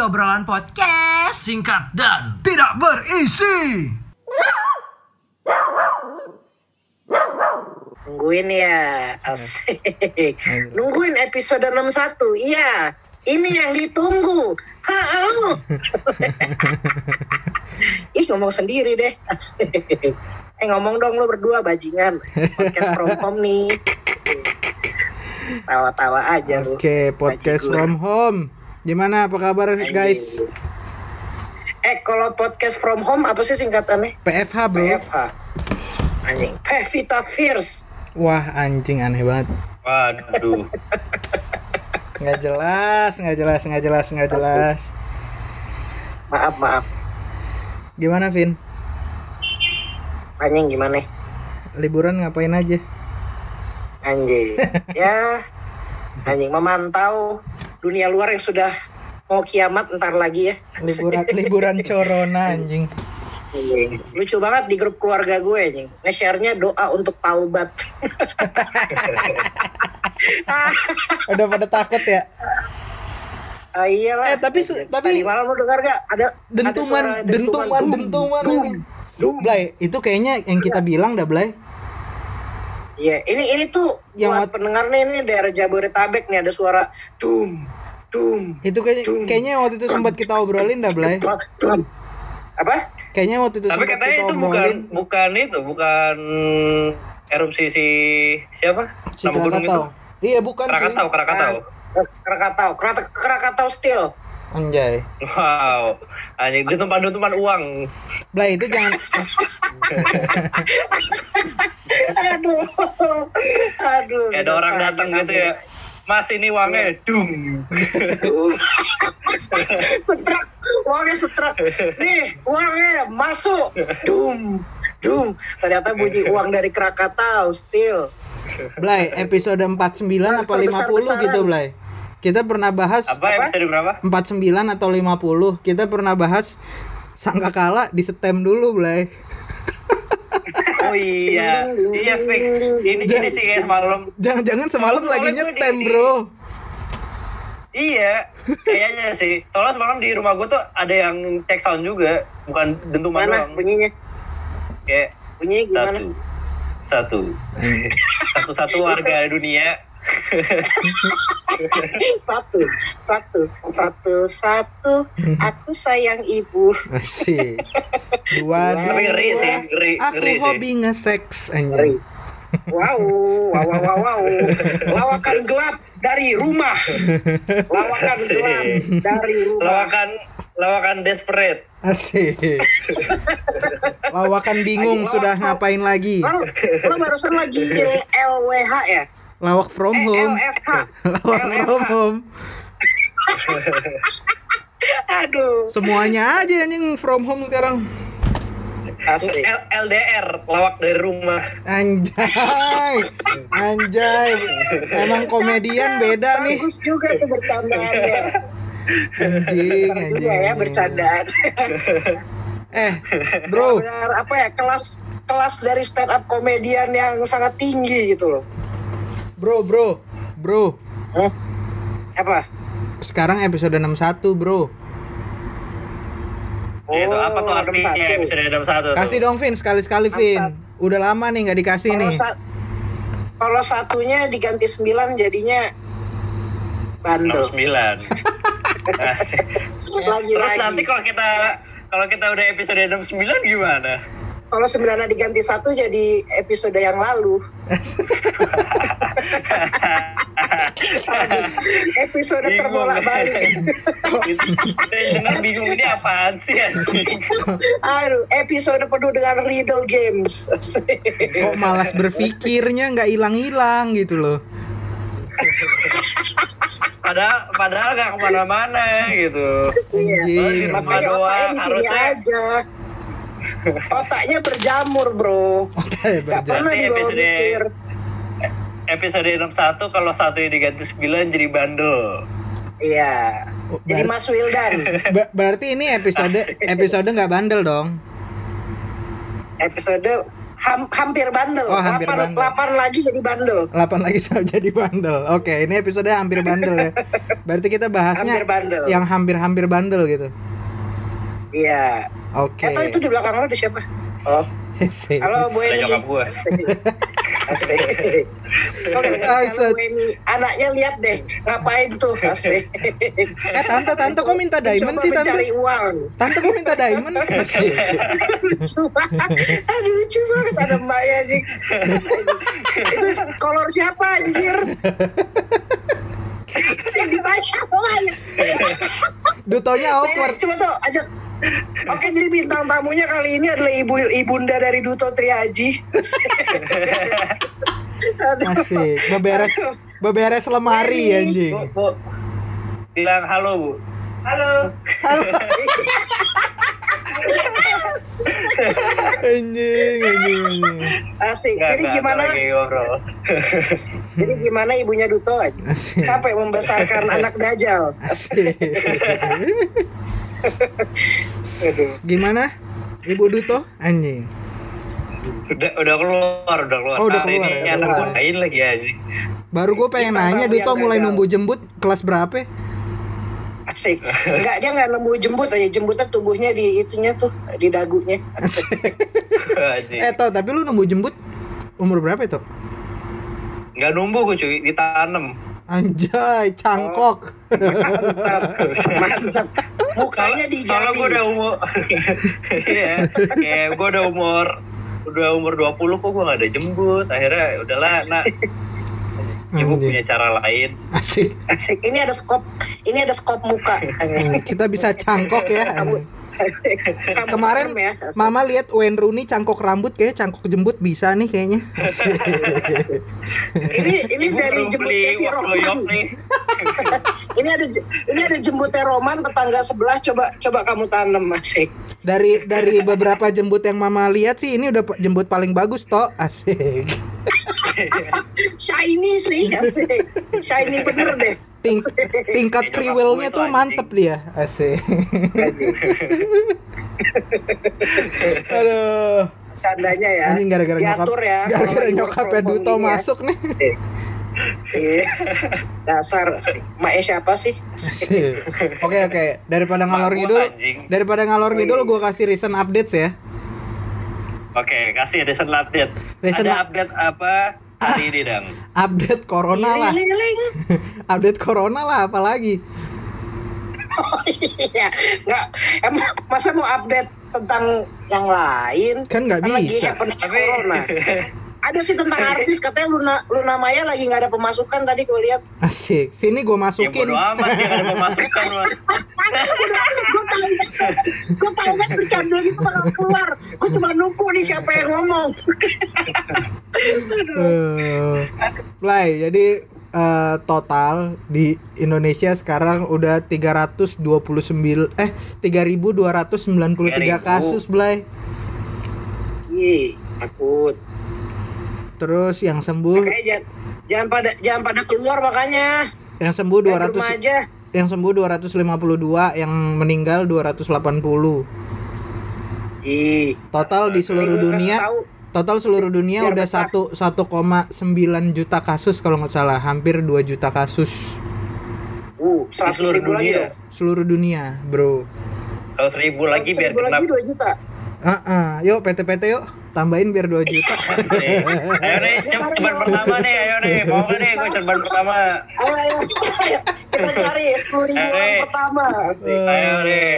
obrolan podcast Singkat dan tidak berisi. Nungguin ya, asik. Nungguin episode 61, iya. Ini yang ditunggu. Halo. Ih ngomong sendiri deh, asik. Eh ngomong dong lo berdua bajingan. Podcast from home nih. Tawa-tawa aja lu. Oke, podcast from home. Gimana apa kabar guys? Anjing. Eh kalau podcast from home apa sih singkatannya? PFH bro. PFH. Anjing. Pevita Fierce. Wah anjing aneh banget. Waduh Nggak jelas, nggak jelas, nggak jelas, nggak jelas. Maaf, maaf. Gimana Vin? Anjing gimana? Liburan ngapain aja? Anjing. ya. Anjing memantau dunia luar yang sudah mau kiamat ntar lagi ya. Liburan liburan corona anjing. Anjing. Lucu banget di grup keluarga gue anjing. Nge-share-nya doa untuk taubat. Udah pada takut ya? Ah, iyalah. Eh, tapi tapi- tadi malam lu dengar gak ada ada Dentuman, dentuman, dentuman. dum, dum. Blay, itu kayaknya yang kita bilang dah Blay. Iya, ini ini tuh Yang buat pendengar nih ini daerah Jabodetabek nih ada suara dum Itu kayaknya kayaknya waktu itu sempat kita obrolin dah Blay. Apa? Kayaknya waktu itu Tapi sempat katanya kita itu bukan obrolin. Bukan itu Bukan Erupsi si Siapa? Si Nama gunung itu Krakatau. Iya bukan. Krakatau Krakatau Ah, Krakatau, Krakatau, Krakatau Steel. Anjay. Wow Anjing Dentuman-dentuman uang Blay itu jangan Aduh, aduh. Ada orang datang gitu ya Mas ini uangnya Dum Dum. setrak, uangnya setrak. Nih, uangnya masuk. Dum, dum. Ternyata bunyi uang dari Krakatau Steel. Blay, episode 49 apa Transfer 50 besar-besaran. gitu, Blay. Kita pernah bahas Apa episode berapa? 49 atau 50. Kita pernah bahas sangkakala di setem dulu, Blay. Oh iya Iya Spik Ini ini sih kayak semalam Jangan-jangan semalam Soalnya lagi nyetem, Bro. Iya, kayaknya sih. Soalnya semalam di rumah gue tuh ada yang cek sound juga, bukan dentuman Mana doang. bunyinya? Kayak Bunyinya gimana? satu, satu, satu, satu warga dunia. Satu, satu, satu, satu. Aku sayang ibu. Asik. Dua, ngeri dua. sih, ngeri, Aku ngeri sih. hobi nge-seks Ngeri. anjing. Wow, wow, wow, wow, wow. Lawakan gelap dari rumah. Lawakan gelap dari rumah. Lawakan, lawakan desperate. Asik. Lawakan bingung Lagi sudah ngapain lagi? Lo, lo barusan lagi LWH ya? Lawak from Eh, home. LFH. Lawak from home. Aduh. Semuanya aja anjing from home sekarang. Asik. L LDR, lawak dari rumah. Anjay. Anjay. Emang komedian beda nih. Bagus juga tuh bercandaannya. Anjing, Ntar anjing. juga ya bercandaan. Eh, bro, Benar apa ya kelas kelas dari stand up komedian yang sangat tinggi gitu loh. Bro, bro, bro. Hah? Apa? Sekarang episode 61, bro. Ya, itu apa tuh Oh, artinya 61. episode 61 tuh? Kasih dong, Vin, sekali-sekali, Vin. Udah lama nih nggak dikasih Kalau nih. sa- kalau satunya diganti 9 jadinya bandel. 69. Nah, Terus nanti kalau kita kalau kita udah episode 69 gimana? Kalau 9 diganti satu jadi episode yang lalu. Aduh, episode terbolak balik. Dengar bingung ini apaan sih? Aduh, episode penuh dengan riddle games. Kok malas berpikirnya nggak hilang-hilang gitu loh. Padahal padahal nggak ke mana-mana gitu. Iya. Makanya doang, otaknya di sini harusnya- aja. Otaknya berjamur, bro. Oke, Gak berjalan. pernah dibawa episode- mikir. Episode 61 kalau satu diganti 9 jadi bandel. Iya. Oh, Jadi Mas Wildan. Ber- berarti ini episode episode nggak bandel dong. Episode ham- hampir bandel. Oh, hampir Lapan- bandel. lapan lagi jadi bandel. 8 lagi sama jadi bandel. Oke, ini episode hampir bandel ya. Berarti kita bahasnya Hampir bandel. yang hampir-hampir bandel gitu. Iya. Oke. Atau itu di belakang lo ada siapa? Oh, halo Bu Ada Eni. nyokap gue. Asik. Oh, gara-gara Asik. Bu Eni. Anaknya lihat deh, ngapain tuh? Asik. Eh tante tante kok minta diamond Coba sih tante? mencari uang. Tante kok minta diamond? Asik. lucu banget. Aduh lucu banget ada mbaknya anjing. itu kolor siapa anjir? Sih ditanya. Dutonya awkward. Coba tuh ajak. Oke jadi bintang tamunya kali ini adalah ibu ibunda dari Duto Triaji. Asik. Beberes beberes lemari Ini. anjing. Bu, bu. Bilang halo, Bu. Halo. Anjing, anjing, anjing. Asik. Nggak, Jadi nggak, gimana? Jadi gimana ibunya Duto? Asik. Capek membesarkan anak dajal. Asik. Aduh. Gimana? Ibu Duto? Anjing. Udah, udah keluar, udah keluar. Oh, udah Nah, keluar, Ini udah anak keluar. gue lain lagi aja. Baru gue pengen Kita nanya Duto mulai gagal. numbu jembut kelas berapa? Asik. Enggak dia nggak nemu jembut aja. Jembutnya tubuhnya di itunya tuh di dagunya. Anjing. Eh toh, tapi lu numbu jembut umur berapa itu? Nggak numbuh gue cuy, ditanam. Anjay, cangkok. Mantap. Mantap. Mukanya Soalnya gue udah umur Iya Kayak gue udah umur Udah umur 20 kok gue gak ada jembut Akhirnya udahlah nak Ibu Anjing. punya cara lain Asik. Asik. Ini ada skop. Ini ada skop muka. Hmm, Kita bisa cangkok ya. Kamu Kemarin ya. Mama lihat Wayne Rooney cangkok rambut kayak cangkok jembut bisa nih kayaknya. Ini ini Ibu dari jembutnya si Roman. Ini ada ini ada jembutnya Roman tetangga sebelah coba coba kamu tanam asik. Dari dari beberapa jembut yang Mama lihat sih ini udah jembut paling bagus toh. Asik. Shiny sih asik. Shiny bener deh. Ting- tingkat Nyokap kriwelnya gue itu tuh mantep dia. Asik. Aduh. Tandanya ya. Anjing gara-gara nyokap ya. gara-gara from home Duto ya. masuk nih. Iya. Dasar asik. Maknya siapa sih? Oke oke, daripada ngalor Mak gua ngidul, daripada ngalor ngidul gue kasih recent updates ya. Oke kasih recent update Recent Ada up- update apa hari ini dong Update corona lah. Liling. Update corona lah apalagi. Iya. Enggak emang masa mau update tentang yang lain? Kan nggak Kan lagi bisa. happening Tapi corona. Ada sih tentang artis katanya Luna Luna Maya lagi nggak ada pemasukan tadi gue lihat. Asik. Sini gue Ya masukin. bodo amat Dia gak ada pemasukan gue tahu gue tahu kan bercanda gitu bakal keluar. Gue cuma nunggu nih siapa yang ngomong. Eh, Play. Jadi eh, total di Indonesia sekarang udah 329 eh 3293 3.000. kasus, Blay. Ih, takut. Terus yang sembuh Makanya jangan, jangan pada jangan pada keluar makanya. yang sembuh Di rumah 200 aja. yang sembuh 252, yang meninggal 280. Ih, Total di seluruh dunia. Total seluruh dunia Biar udah satu 1,9 juta kasus kalau nggak salah, hampir 2 juta kasus Uh, Di 100 seluruh ribu lagi dong. seluruh dunia, bro. Kalau seribu lagi 100 biar lagi 2 juta. Ah, ah. yuk PT-PT yuk, tambahin biar 2 juta. Ayo nih ce- ceban pertama nih Ayo nih Mau gak nih gue ceban pertama Ayo, ayo, ayo. Kita cari 10 ribu Eh, orang pertama. Asik. Ayo nih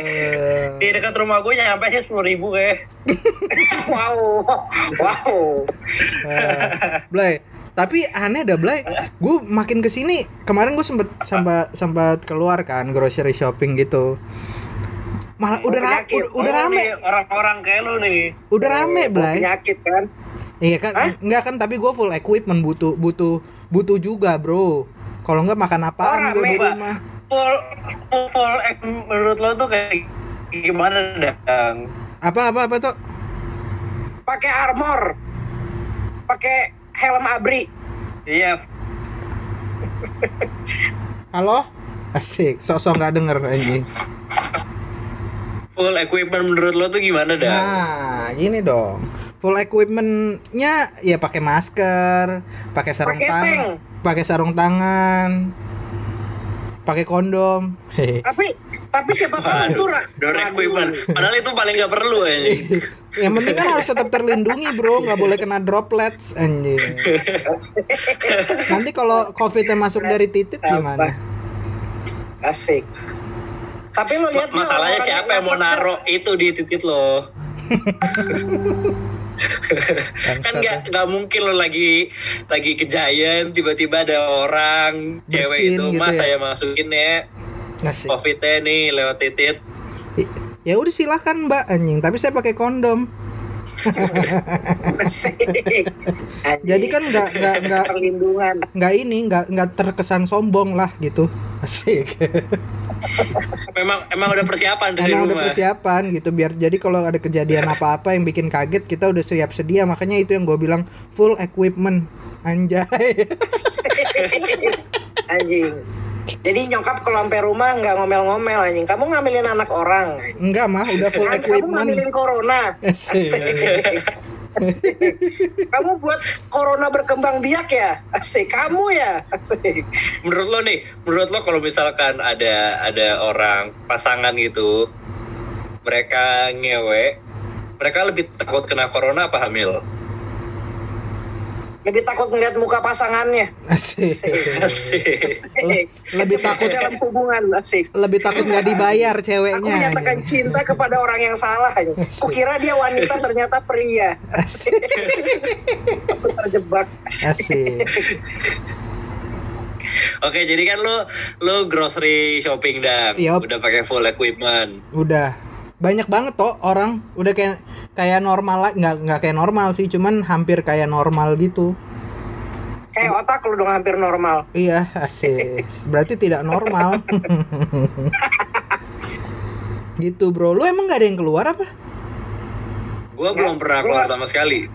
Di dekat rumah gue nyampe sih sepuluh ribu kayak Wow, wow. eh. Blay, tapi aneh dah Blay. Gue makin ke sini, kemarin gue sempet sempat sempat keluar kan grocery shopping gitu. Malah udah ra- penyakit. udah, udah Oh, rame, Orang-orang kayak lu nih udah rame Eh, Blay. Penyakit kan. Iya kan, Hah? enggak kan tapi gue full equipment butuh butuh butuh juga bro. Kalau enggak makan apaan Oh, di rame, Pak. rumah. Full Full, act menurut lo tuh kayak Gimana dong Apa apa apa tuh? Pakai armor. Pakai helm abri. Iya Halo? Asik, sosok nggak denger anjing. Full equipment menurut lo tuh gimana dah Nah, gini dong. full equipmentnya ya pakai masker, pakai sarung tangan, pakai sarung tangan, pakai kondom. Tapi tapi siapa tahu itu equipment. Padahal itu paling nggak perlu anjing. Yang penting kan harus tetap terlindungi bro, nggak boleh kena droplets anjing. Nanti kalau covidnya masuk dari titik gimana? Asik. Tapi lo lihat Masalahnya siapa yang mau naruh itu di titik lo? kan nggak nggak mungkin lo lagi lagi ke Giant tiba-tiba ada orang cewek Bersihin itu gitu mas ya? saya masukin ya Ngasih. covidnya nih lewat titit Ya udah silahkan mbak anjing, tapi saya pakai kondom. Jadi kan nggak nggak nggak perlindungan. nggak ini nggak nggak terkesan sombong lah gitu. Asik. memang emang udah persiapan dari Emang udah rumah persiapan gitu biar jadi kalau ada kejadian apa-apa yang bikin kaget kita udah siap sedia makanya itu yang gue bilang full equipment anjay Anjing. Jadi nyokap kalau sampai rumah nggak ngomel-ngomel anjing. Kamu ngambilin anak orang. enggak mah udah full Kan kamu equipment ngambilin corona. Kamu buat corona berkembang biak ya? Asik. Kamu ya? Asik. menurut lo nih menurut lo kalau misalkan ada ada orang pasangan gitu mereka ngewe mereka lebih takut kena corona apa hamil Lebih takut ngeliat muka pasangannya. Asik. Asik. Lebih takut- dalam hubungan. Asik. lebih takut nggak dibayar Aku ceweknya menyatakan anjing. cinta kepada orang yang salah. anjing. Kukira dia wanita ternyata pria. Asik. Aku terjebak. Asik. Oke, jadi kan lo lo grocery shopping dang, Yup. udah pakai full equipment. udah banyak banget toh orang udah kayak kayak normal lah nggak nggak kayak normal sih cuman hampir kayak normal gitu Kayak otak lu dong hampir normal. Iya, asik. Berarti tidak normal. gitu, Bro. Lu emang gak ada yang keluar apa? Gua belum pernah gua- keluar sama sekali.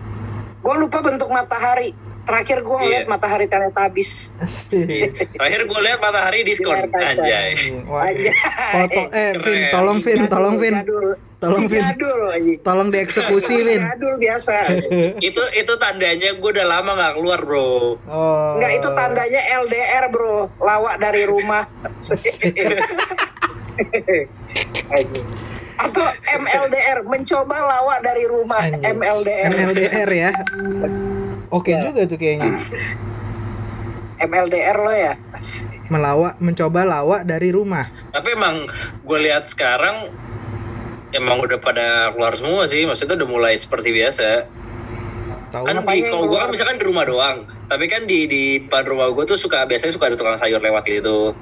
Gue lupa bentuk matahari. Terakhir gue ngeliat Iya. matahari Teletubbies. Terakhir gue lihat matahari diskon, kaca. anjay. Foto eh Keren. Vin, tolong Vin, tolong Vin. Tolong Si Vin. Tolong dieksekusi, Vin. Jadul biasa. itu itu tandanya gue udah lama nggak keluar bro. Oh. Enggak itu tandanya LDR bro. Lawak dari rumah. Anjing. Atau MLDR mencoba lawak dari rumah. MLDR. MLDR ya. Oke Ya. juga tuh kayaknya. MLDR lo ya. Melawak, mencoba lawak dari rumah. Tapi emang gue lihat sekarang emang udah pada keluar semua sih. Maksudnya udah mulai seperti biasa. Tahu? Kan di kalau gue kan misalkan di rumah doang. Tapi kan di di depan rumah gue tuh suka biasanya suka ada tukang sayur lewat gitu.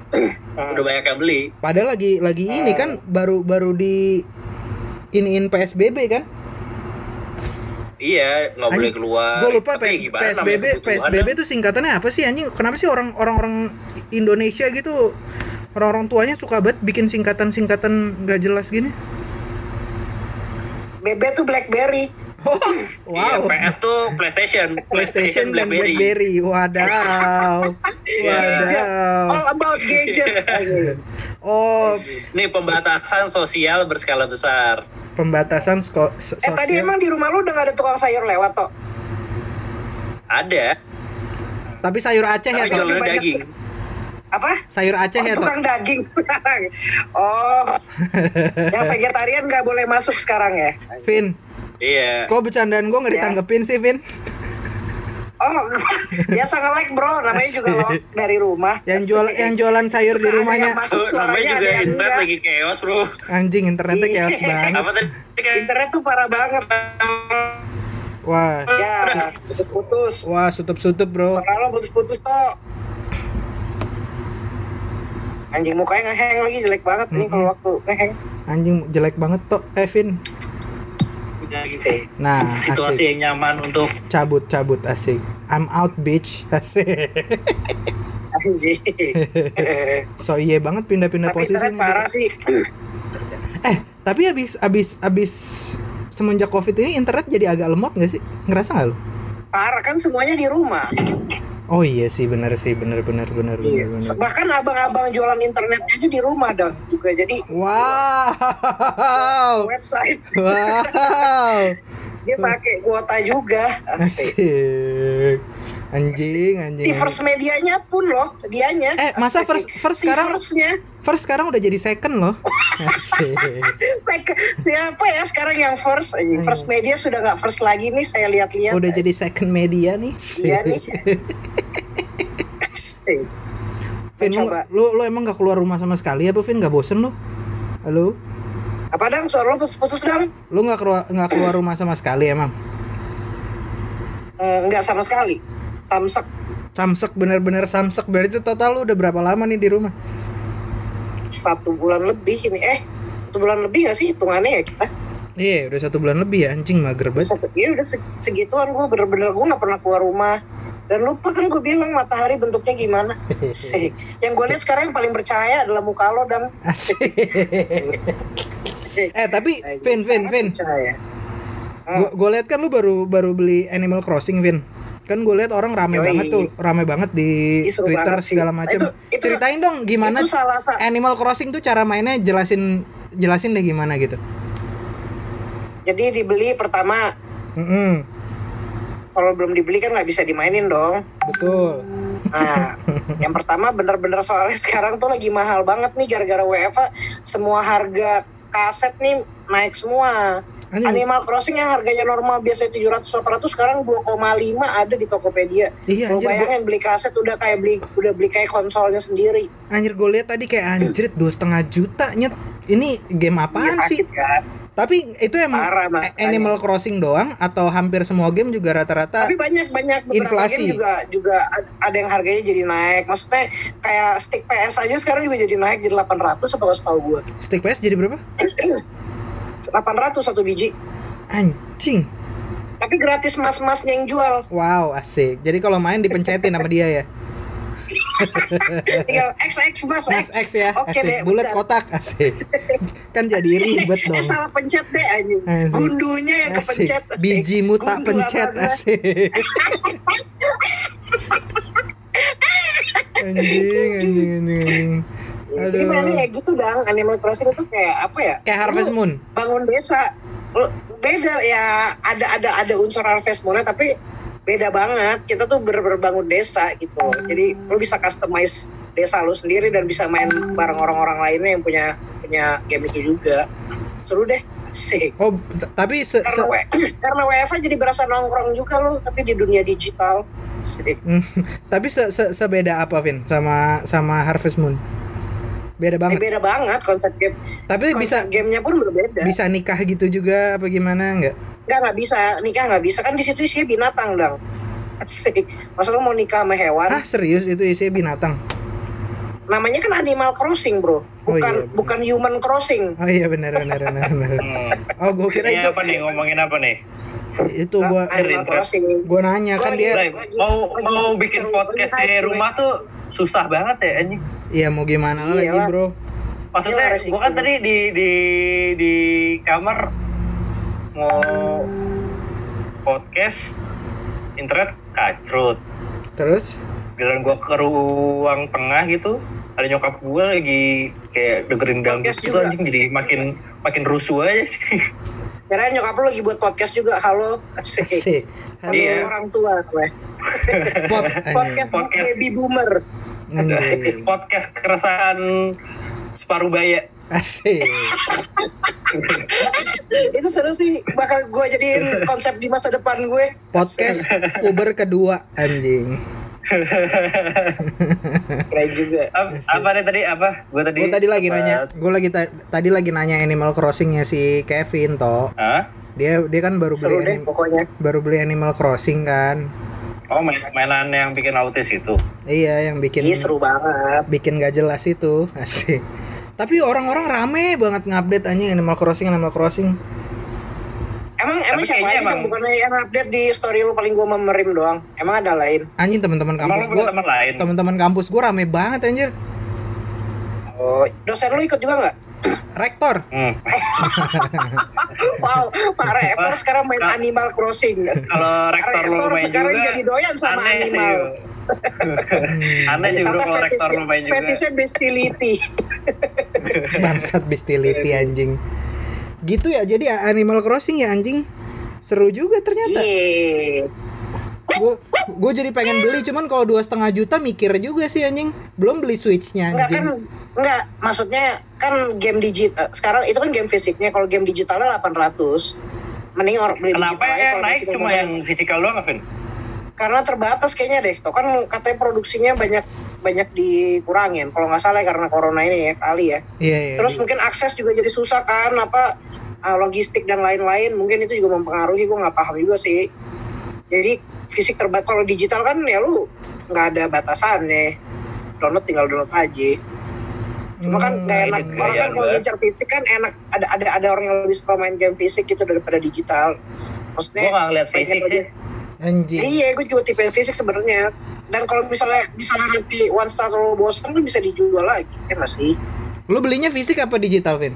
Udah banyak yang beli. Padahal lagi lagi ini kan baru baru di iniin PSBB kan? Iya, nggak boleh keluar. Gue lupa Tapi PS, PSBB PSBB tuh singkatannya apa sih anjing? Kenapa sih orang orang-orang Indonesia gitu orang-orang tuanya suka banget bikin singkatan-singkatan gak jelas gini? BB tuh Blackberry. Oh, Iya, wow. PS tuh PlayStation, PlayStation dan BlackBerry. BlackBerry. Wadaw. Gadget. Wadaw. All about gadget. Oh, Nih pembatasan sosial berskala besar. pembatasan sko- so- Eh tadi sosial. emang di rumah lu udah gak ada tukang sayur lewat toh? Ada, Tapi sayur Aceh ya, tapi Toh. toh? banyak- daging. Apa? Sayur Aceh Oh, ya, toh? tukang daging sekarang. Oh, yang vegetarian nggak boleh masuk sekarang ya? Vin, Iya. kok bercandaan gue nggak Ya. ditanggepin sih, Vin? Oh, biasa nge-like bro, namanya juga lo dari rumah. Yang jual yang jualan sayur di rumahnya. masuk Oh, namanya ada juga internet lagi chaos, Bro. Anjing internetnya Iya. chaos banget. Apa tadi? Kayak- Internet tuh parah banget. Wah, Ya, putus-putus. wah sutup-sutup, Bro. Suara lo putus-putus toh. Anjing mukanya ngeheng lagi jelek banget nih Mm-mm. kalau waktu ngeheng. Anjing jelek banget toh, eh, Udah gitu. Nah, Situasi asik. yang nyaman untuk Cabut, cabut, asik. I'm out, bitch. Asik. So iya banget pindah-pindah Tapi posisi. internet nih. parah sih. Eh, tapi abis abis abis semenjak covid ini internet jadi agak lemot nggak sih? Ngerasa nggak lu? Parah kan semuanya di rumah. Oh iya sih, bener sih, bener bener bener Iya. bener. Bahkan abang-abang jualan internetnya aja di rumah dong juga. Jadi Wow, website. wow. Dia pakai kuota juga. Asik. Asik. Anjing, anjing. Si first medianya pun loh, dianya. Eh, masa first first si sekarang firstnya first sekarang udah jadi second loh. Sek- siapa ya sekarang yang first anjing? Ayo. first media sudah nggak first lagi nih saya lihat-lihat Udah jadi second media nih. Iya nih. Vin, lu, Coba. lu, lu emang gak keluar rumah sama sekali apa Vin? Gak bosen lu? Halo? apa dang suara lo putus-putus dang Lu gak keluar, nggak keluar rumah sama sekali emang? Eh, nggak sama sekali samsek. Samsek bener-bener samsek. Berarti total lu udah berapa lama nih di rumah? satu bulan lebih ini. Eh satu bulan lebih nggak sih hitungannya ya kita? Iya udah satu bulan lebih ya. Anjing mager banget. Satu iya udah se- segituan. Gue bener-bener gue nggak pernah keluar rumah. Dan lupa kan gue bilang matahari bentuknya gimana. Sih. yang gue lihat sekarang yang paling bercahaya adalah muka lo dan Asik. Eh tapi Vin, Vin, Vin. gue lihat kan lu baru baru beli Animal Crossing Vin kan gue lihat orang rame Yoi. banget tuh rame banget di Ih, Twitter banget sih. segala Nah, macam itu- ceritain dong gimana itu salah satu Animal Crossing tuh cara mainnya jelasin jelasin deh gimana gitu. Jadi dibeli pertama. Mm-mm, kalau belum dibeli kan nggak bisa dimainin dong. Betul. Nah, yang pertama bener-bener soalnya sekarang tuh lagi mahal banget nih gara-gara WFA semua harga kaset nih naik semua. Anjing, Animal Crossing yang harganya normal biasanya 700 800 sekarang 2,5 ada di Tokopedia. iya Lo anjir gua, bayangin beli kaset udah kayak beli udah beli kayak konsolnya sendiri. anjir gue lihat tadi kayak anjrit dua setengah juta nyet ini game apaan Iya, sih kan? tapi itu emang Parah. Animal Crossing doang atau hampir semua game juga rata-rata Tapi banyak banyak beberapa Inflasi. game juga juga ad- ada yang harganya jadi naik. Maksudnya kayak stick PS aja sekarang juga jadi naik jadi 800 apa setahu gue. stick PS jadi berapa 800 satu biji. anjing. Tapi gratis mas-masnya yang jual. wow asik. Jadi kalau main dipencetin sama dia ya? Tinggal XX mas Mas X. Ya? Oke asik. deh bulat kotak asik. Kan jadi ribet eh dong salah pencet deh anjing. Asik. gundunya yang Asik. kepencet asik. bijimu tak Gundu pencet asik. Anjing anjing anjing anjing Ya, jadi Aduh. mainnya kayak gitu dong Animal Crossing itu kayak apa ya? Kayak Harvest Lu Moon. bangun desa. Lu- beda ya ada ada ada unsur Harvest Moon tapi beda banget. Kita tuh bener-bener bangun desa gitu. Jadi lu bisa customize desa lu sendiri dan bisa main bareng orang-orang lainnya yang punya punya game itu juga. Seru deh. Asik. oh tapi se, se- karena W- karena WFA jadi berasa nongkrong juga lu tapi di dunia digital. Asik. tapi se, se, sebeda apa Vin sama sama Harvest Moon beda Eh, banget. beda banget konsep game. Tapi konsep bisa gamenya pun berbeda bisa nikah gitu juga apa gimana? Nggak? Nggak nggak bisa. Nikah nggak bisa. Kan di situ isinya binatang dong masa lu mau nikah sama hewan? Ah serius? Itu isinya binatang? Namanya kan Animal Crossing bro. Bukan iya, bener. bukan Human Crossing. Oh iya benar benar benar benar Hmm. oh gue kira itu apa nih? Ngomongin apa nih? itu gua Animal Crossing. Gua nanya kan dia lagi- mau lagi mau bikin podcast di rumah tuh susah banget ya anjing. iya mau gimana lagi Iyalah. bro Maksudnya gua kan tadi di di di kamar mau podcast internet kacrut. terus Giliran gua ke ruang tengah gitu, ada nyokap gua lagi kayak dengerin dangdut gitu juga. anjing jadi makin makin rusuh aja sih. Kirain nyokap lu lagi buat podcast juga halo Asik. asik halo Iya. orang tua gue pot podcast Podcast. baby boomer anjing podcast keresahan separuh baya. asik itu seru sih bakal gue jadiin konsep di masa depan gue podcast puber kedua anjing keren juga. Apa, apa nih tadi? Apa? Gua tadi gue tadi lagi apa- nanya. Gue lagi ta- tadi lagi nanya Animal Crossingnya si Kevin toh Hah? dia dia kan baru seru beli deh pokoknya. baru beli Animal Crossing kan. Oh main mainan yang bikin autis itu. iya yang bikin iya seru banget. bikin gak jelas itu asik. Tapi orang-orang rame banget ngupdate anjing Animal Crossing Animal Crossing emang emang siapa aja kan emang- bukannya yang update di story lu paling gue memerim doang. Emang ada lain? Anjing teman-teman kampus gue punya teman lain? teman-teman kampus gue rame banget anjir. Oh dosen lu ikut juga nggak? Rektor. Hmm. wow pak rektor sekarang main Kak- Animal Crossing. Kalau rektor lu rektor main sekarang juga, jadi doyan sama aneh animal. Sih. aneh sih bro kalau rektor main juga. fetisnya bestiality bangsat bestiality anjing gitu ya jadi Animal Crossing ya anjing Seru juga ternyata. Iya. Gue gue jadi pengen beli cuman kalau dua setengah juta mikir juga sih anjing. Belum beli switchnya Enggak kan anjing. enggak maksudnya kan game digital sekarang itu kan game fisiknya kalau game digitalnya 800 mending orang beli Kenapa digital yang kalau naik cuma yang fisikal doang, Vin? Karena terbatas kayaknya deh. Tuh kan katanya produksinya banyak banyak dikurangin. Kalau nggak salah ya, karena corona ini ya kali ya. Iya iya. terus mungkin akses juga jadi susah kan apa uh, logistik dan lain-lain. Mungkin itu juga mempengaruhi gue nggak paham juga sih. Jadi fisik terbatas kalau digital kan ya lu nggak ada batasannya download tinggal download aja. Cuma kan Hmm, nggak enak. Ini orang kan gaya kalau banget. ngincar fisik kan enak. Ada ada ada orang yang lebih suka main game fisik gitu daripada digital. Gue maksudnya gak ngeliat pengen fisik sih. Anjing. Iya, gue juga tipe fisik sebenarnya. Dan kalau misalnya misalnya nanti one star lo bosan kan bisa dijual lagi kan masih Lu belinya fisik apa digital, Vin?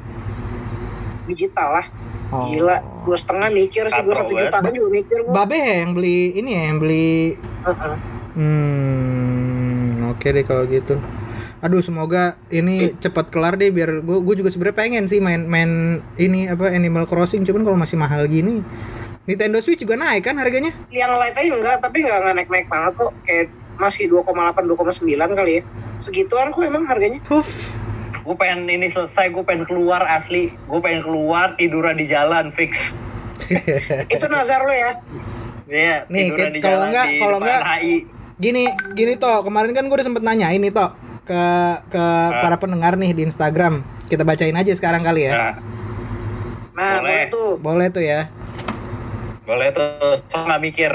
digital lah. Oh. Gila, dua setengah mikir sih gue satu juta kan juga mikir gue. Babe ya yang beli ini ya, yang beli Heeh. Hmm, oke deh kalau gitu. Aduh, semoga ini cepat kelar deh biar gue gue juga sebenarnya pengen sih main main ini apa Animal Crossing cuman kalau masih mahal gini. Nintendo Switch juga naik kan harganya? Yang lain aja enggak, tapi enggak enggak naik-naik banget kok. Kayak masih 2,8 2,9 kali ya. Segituan kok emang harganya. Huf. Gue pengen ini selesai, gue pengen keluar asli. Gue pengen keluar tiduran di jalan fix. Itu nazar lo ya. Iya, Nih, tiduran di kalau jalan enggak- di kalau enggak- HI. Gini, gini toh, kemarin kan gue udah sempet nanya ini toh ke ke para pendengar nih di Instagram. Kita bacain aja sekarang kali ya. Nah, Nah, Boleh. boleh tuh. Boleh tuh ya. Boleh tuh, so nggak mikir.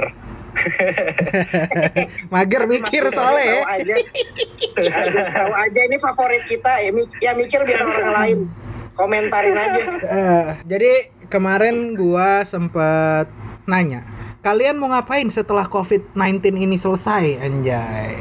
Mager mikir Mas, soalnya ya. Tahu aja. Tahu aja ini favorit kita ya, mi- ya mikir biar orang lain komentarin aja. Eh, jadi kemarin gua sempet nanya, kalian mau ngapain setelah COVID-19 ini selesai, anjay?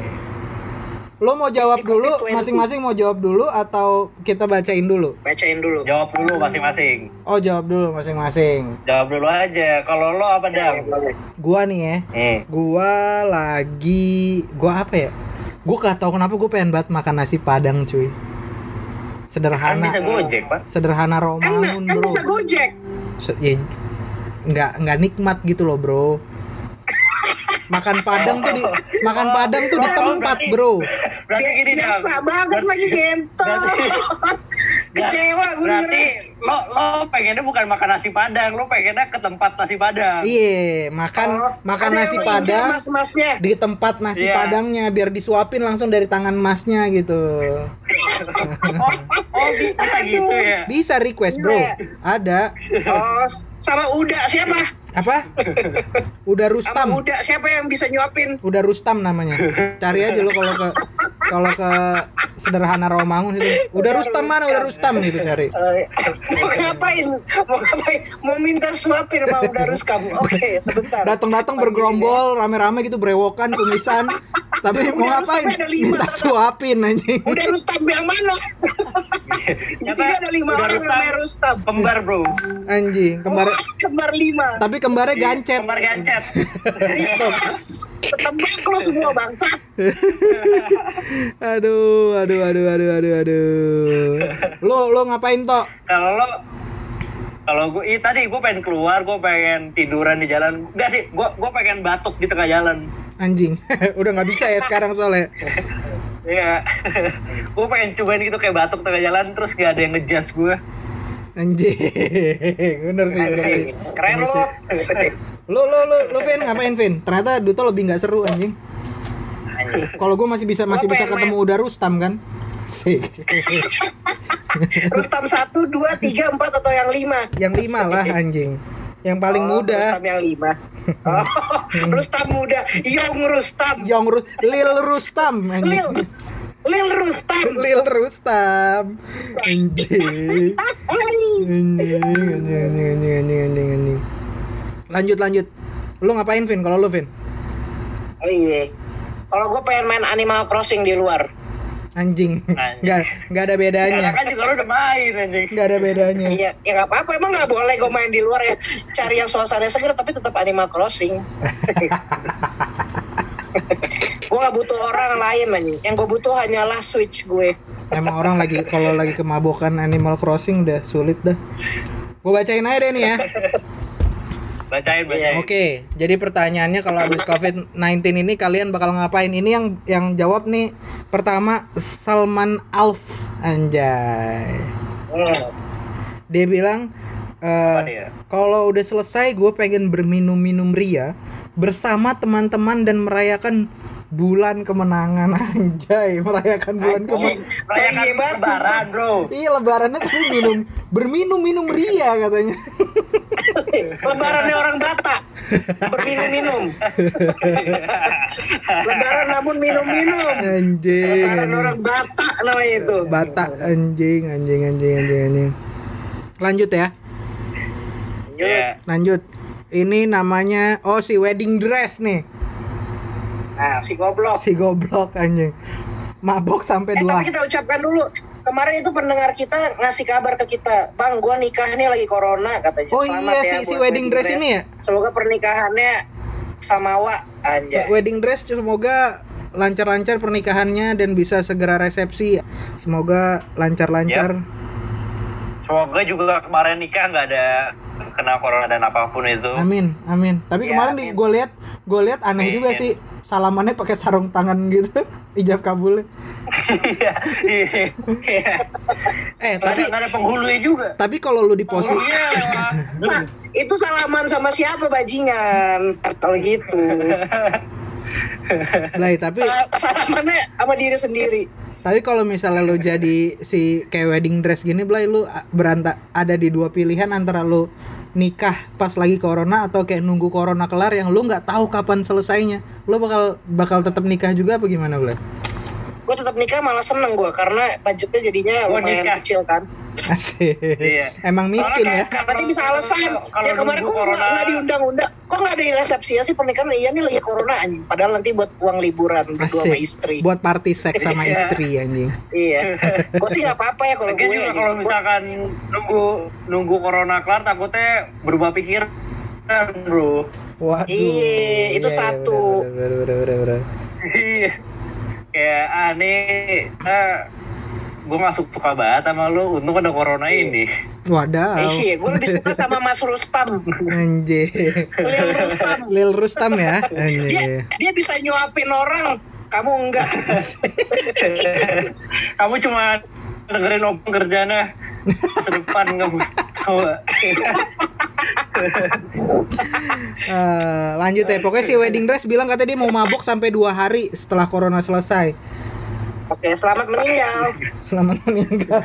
Lo mau jawab dulu, COVID-20. masing-masing mau jawab dulu atau kita bacain dulu? Bacain dulu. Jawab dulu masing-masing. Oh, jawab dulu masing-masing. Jawab dulu aja. Kalau lo apa boleh. Gua nih ya, Hmm. gua lagi gua apa ya? Gua gak tahu kenapa gue pengen banget makan nasi padang, cuy. Kan Sederhana, bisa gojek pak. sederhana Kan, Romangun, kan bro. bisa gojek. Se- ya, nggak nggak nikmat gitu loh bro makan padang tuh di makan padang tuh di Oh, tempat berarti- bro Berarti gini biasa banget lagi gentol. Kecewa gue Berarti lo lo pengennya bukan makan nasi padang, lo pengennya ke tempat nasi padang. iya makan Oh, makan nasi padang Mas-masnya. di tempat nasi Iya. padangnya biar disuapin langsung dari tangan masnya gitu Oh, oh bisa gitu ya. bisa request bro Bisa. ada Oh, sama Uda siapa? Apa? Udah Sama Rustam Uda siapa yang bisa nyuapin? udah Rustam namanya. Cari aja lo kalau ke kalau ke sederhana Romangun itu udah Rustam mana udah Rustam gitu cari mau ngapain? Mau ngapain? Mau minta suapin sama Uda Ruskam. Oke, sebentar. datang-datang bergerombol rame-rame gitu berewokan kumisan tapi mau Udah ngapain Rustam ada lima, minta suapin anjing Udah Rustam yang mana? Jadi ada lima udah orang namanya Rustam. Kembar bro. anjing kembar Wah, kembar lima. tapi kembarnya gancet Kembar gancet. Tebak lo semua bangsa. aduh aduh aduh aduh aduh aduh lo lo ngapain toh Kalau lo kalau gue tadi gue pengen keluar, gue pengen tiduran di jalan. Enggak sih, gue gue pengen batuk di tengah jalan. anjing udah nggak bisa ya sekarang soalnya Iya. gue pengen cobain gitu kayak batuk tengah jalan terus gak ada yang ngejudge gue. anjing bener sih bener sih Keren lo. lo lo lo lo Vin ngapain Vin ternyata Duto lebih nggak seru anjing kalau gue masih bisa masih bisa ketemu udah Rustam kan? Rustam satu, dua, tiga, empat atau yang lima? Yang lima lah anjing. Yang paling oh, muda. Rustam yang lima. Oh, Rustam muda. Yong Rustam. Yong Ru Lil Rustam. Anjing. Lil. Lil Rustam. Lil Rustam. Anjing. Anjing, anjing, anjing, anjing, anjing, anjing. Lanjut, lanjut. Lu ngapain, Vin? Kalau lu, Vin? Oh iya, kalau gue pengen main Animal Crossing di luar. anjing Anjing. nggak nggak ada bedanya kan juga lo udah main anjing. nggak ada bedanya Iya, ya nggak apa-apa. Emang nggak boleh gue main di luar ya. Cari yang suasana segar tapi tetap Animal Crossing. gue nggak butuh orang lain aja. Yang gue butuh hanyalah Switch gue. emang orang lagi kalau lagi kemabukan Animal Crossing udah sulit dah gue bacain aja deh nih ya Bacain, bacain. Oke, jadi pertanyaannya kalau habis COVID-19 ini kalian bakal ngapain? Ini yang yang jawab nih pertama Salman Alf anjay. Hmm. Dia bilang dia? kalau udah selesai gue pengen berminum-minum ria bersama teman-teman dan merayakan bulan kemenangan anjay merayakan bulan kemenangan So Rayakan iya banget, lebaran, bro. iya lebarannya tapi minum berminum-minum ria katanya Lebarannya orang Batak berminum-minum. Lebaran namun minum-minum. anjing Lebaran anjing. orang Batak namanya itu. Batak anjing anjing anjing anjing anjing lanjut ya Iya. lanjut ini namanya oh si wedding dress nih Nah, si goblok. si goblok anjing mabok sampai Eh, dua tapi kita ucapkan dulu. Kemarin itu pendengar kita ngasih kabar ke kita, Bang, gua nikah nih lagi corona katanya. oh Selamat iya ya si, si wedding dress ini ya? Semoga pernikahannya samawa anjay. wedding dress semoga lancar-lancar pernikahannya dan bisa segera resepsi. Semoga lancar-lancar Semoga juga kemarin nikah nggak ada kena corona dan apa pun itu. amin amin tapi Ya, kemarin gue lihat gue lihat aneh Amin. juga sih salamannya pakai sarung tangan gitu ijab kabul Iya. Iya. eh tapi ada penghulunya juga. tapi kalau lu di posisi. Nah, itu salaman sama siapa bajingan? Kalau gitu. Lai, tapi Sal- Salamannya sama diri sendiri. Tapi kalau misalnya lu jadi si kayak wedding dress gini, Blay, lu a- beranta ada di dua pilihan antara lu nikah pas lagi corona atau kayak nunggu corona kelar yang lu nggak tahu kapan selesainya. Lu bakal bakal tetap nikah juga apa gimana, Blay? Gue tetap nikah malah seneng gue karena budgetnya jadinya Gua lumayan nikah. kecil kan. Asik. Iya. Emang miskin ya. Kayak- Berarti bisa alasan. Kalau ya kemarin kok nggak corona- nggak diundang-undang? Kok nggak ada resepsi ya sih pernikahan? Iya nih lagi corona anjing. Padahal nanti buat uang liburan berdua sama istri. Buat party seks sama Iya. istri anjing. Iya. Gue sih nggak apa-apa ya kalau gue. juga anjing. kalau misalkan nunggu nunggu corona kelar takutnya berubah pikir kan bro. Waduh. Iya, itu satu. bener, bener, bener, bener. Iya. Kayak ah nih ah, gue gak suka banget sama lu untung ada corona ini Wadaw. Iya, gue lebih suka sama Mas Rustam. Anjing. Lil Rustam. Lil Rustam ya. Dia, Anjing. dia bisa nyuapin orang. Kamu enggak. kamu cuma dengerin opung kerjanya sedepan nggak bisa Eh, lanjut ya. Pokoknya si wedding dress bilang katanya dia mau mabok sampai dua hari setelah corona selesai. Oke, selamat meninggal. selamat meninggal.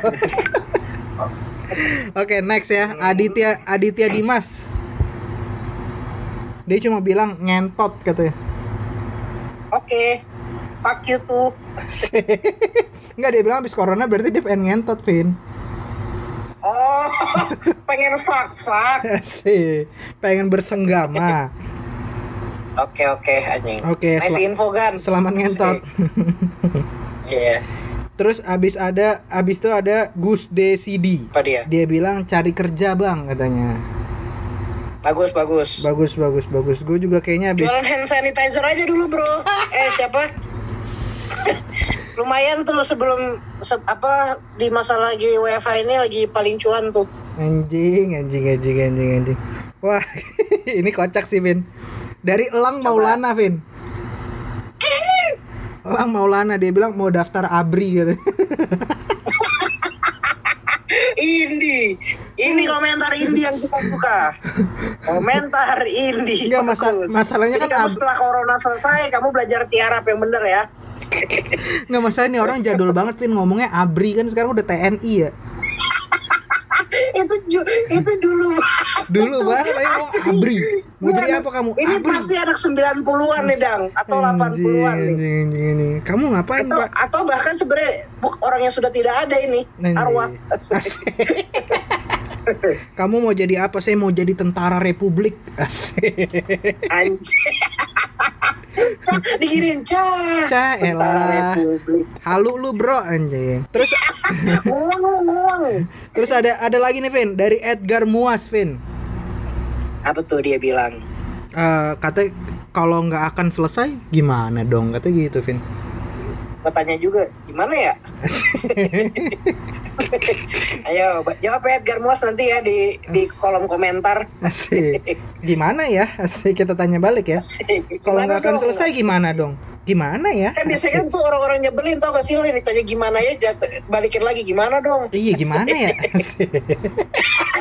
Oke next ya. Aditya Aditya Dimas. Dia cuma bilang ngentot katanya. Oke. Fuck you tuh. Enggak dia bilang habis corona berarti dia pengen ngentot Vin Oh, pengen fuck fuck. Asik. pengen bersenggama Oke oke anjing. Oke, Nice sel- info kan. selamat ngentot Iya. terus abis ada abis itu ada Gus DCD Apa dia? dia bilang cari kerja bang katanya Bagus bagus. bagus bagus bagus gue juga kayaknya habis Jualan hand sanitizer aja dulu bro. eh siapa? Lumayan tuh sebelum se- apa di masa lagi WFH ini lagi paling cuan tuh. anjing anjing anjing anjing anjing wah ini kocak sih Vin dari Elang Maulana Vin Elang Maulana dia bilang mau daftar abri gitu Indi, ini komentar Indi yang kita buka. Komentar Indi. Enggak, masa- masalahnya Jadi kan kamu ab- setelah corona selesai, kamu belajar tiarap yang bener ya. Nggak masalah nih orang jadul banget Vin ngomongnya abri kan sekarang udah TNI ya itu itu dulu dulu banget ayo ngomong abri mau Ini jadi anak- apa kamu Ini abri pasti anak 90-an nih, Dang, atau 80-an Anjing, nih. anjing, anjing, anjing. kamu ngapain Atau, pak atau bahkan sebenarnya orang yang sudah tidak ada ini, Anjing. arwah. Kamu mau jadi apa saya mau jadi tentara republik Asik. Anjing. Diginin, cah. Cah, elah. Halu lu bro anjing terus nguang. terus ada ada lagi nih Vin dari Edgar Muas Vin Apa tuh dia bilang? Eh kata kalau nggak akan selesai gimana dong kata gitu Vin Katanya juga, gimana ya? Ayo, jawab ya Edgar Muas nanti ya di di kolom komentar. asik. Gimana ya? Asik, kita tanya balik ya. Kalau nggak akan dong? selesai gimana dong? Gimana ya? Kan biasanya kan tuh orang-orang nyebelin tau gak sih? Ditanya gimana ya balikin lagi gimana dong? Iya gimana ya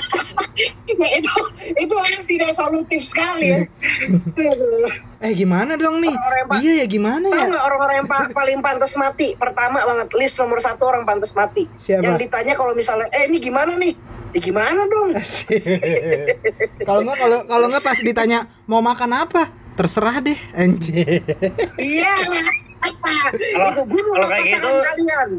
Ya, itu itu orang tidak solutif sekali ya eh gimana dong nih pa- iya ya gimana ya orang-orang yang pa- paling pantas mati? Pertama banget list nomor satu orang pantas mati. Siapa? Yang ditanya kalau misalnya, eh ini gimana nih? Ya gimana dong? Kalau nggak kalau kalau nggak pas ditanya mau makan apa terserah deh anjir iya. itu bunuh kalau kayak pasangan gitu- kalian.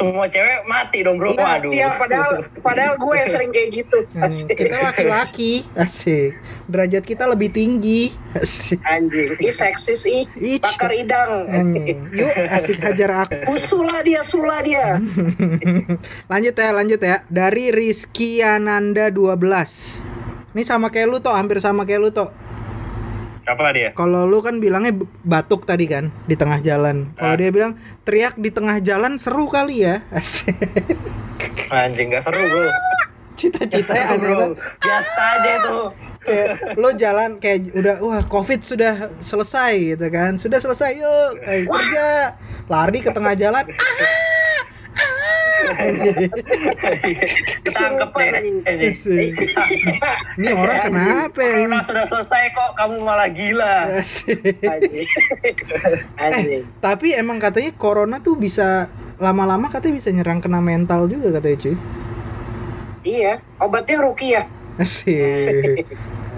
Semua cewek mati dong bro. Iya, Waduh. siap, padahal padahal gue yang sering kayak gitu. Hmm, Asik. kita laki-laki asik derajat kita lebih tinggi asik Anjing, ih seksis ih, Ih, bakar idang. anjing. yuk asik hajar aku Usula dia, sula dia. lanjut ya lanjut ya dari Rizky Ananda 12 ini sama kayak lu toh hampir sama kayak lu toh Apa dia? kalau lu kan bilangnya batuk tadi kan di tengah jalan kalau Ah. dia bilang teriak di tengah jalan seru kali ya asik Anjing gak seru bro. cita-citanya aneh bro. Biasa aja itu. kayak lo jalan kayak udah wah covid sudah selesai gitu kan sudah selesai yuk ayo kerja lari ke tengah jalan ah. Ketangkep deh. ini orang kenapa ya Corona sudah selesai kok kamu malah gila. Anjing. tapi emang katanya corona tuh bisa lama-lama katanya bisa nyerang kena mental juga katanya cuy Iya, obatnya rukiah. Asik.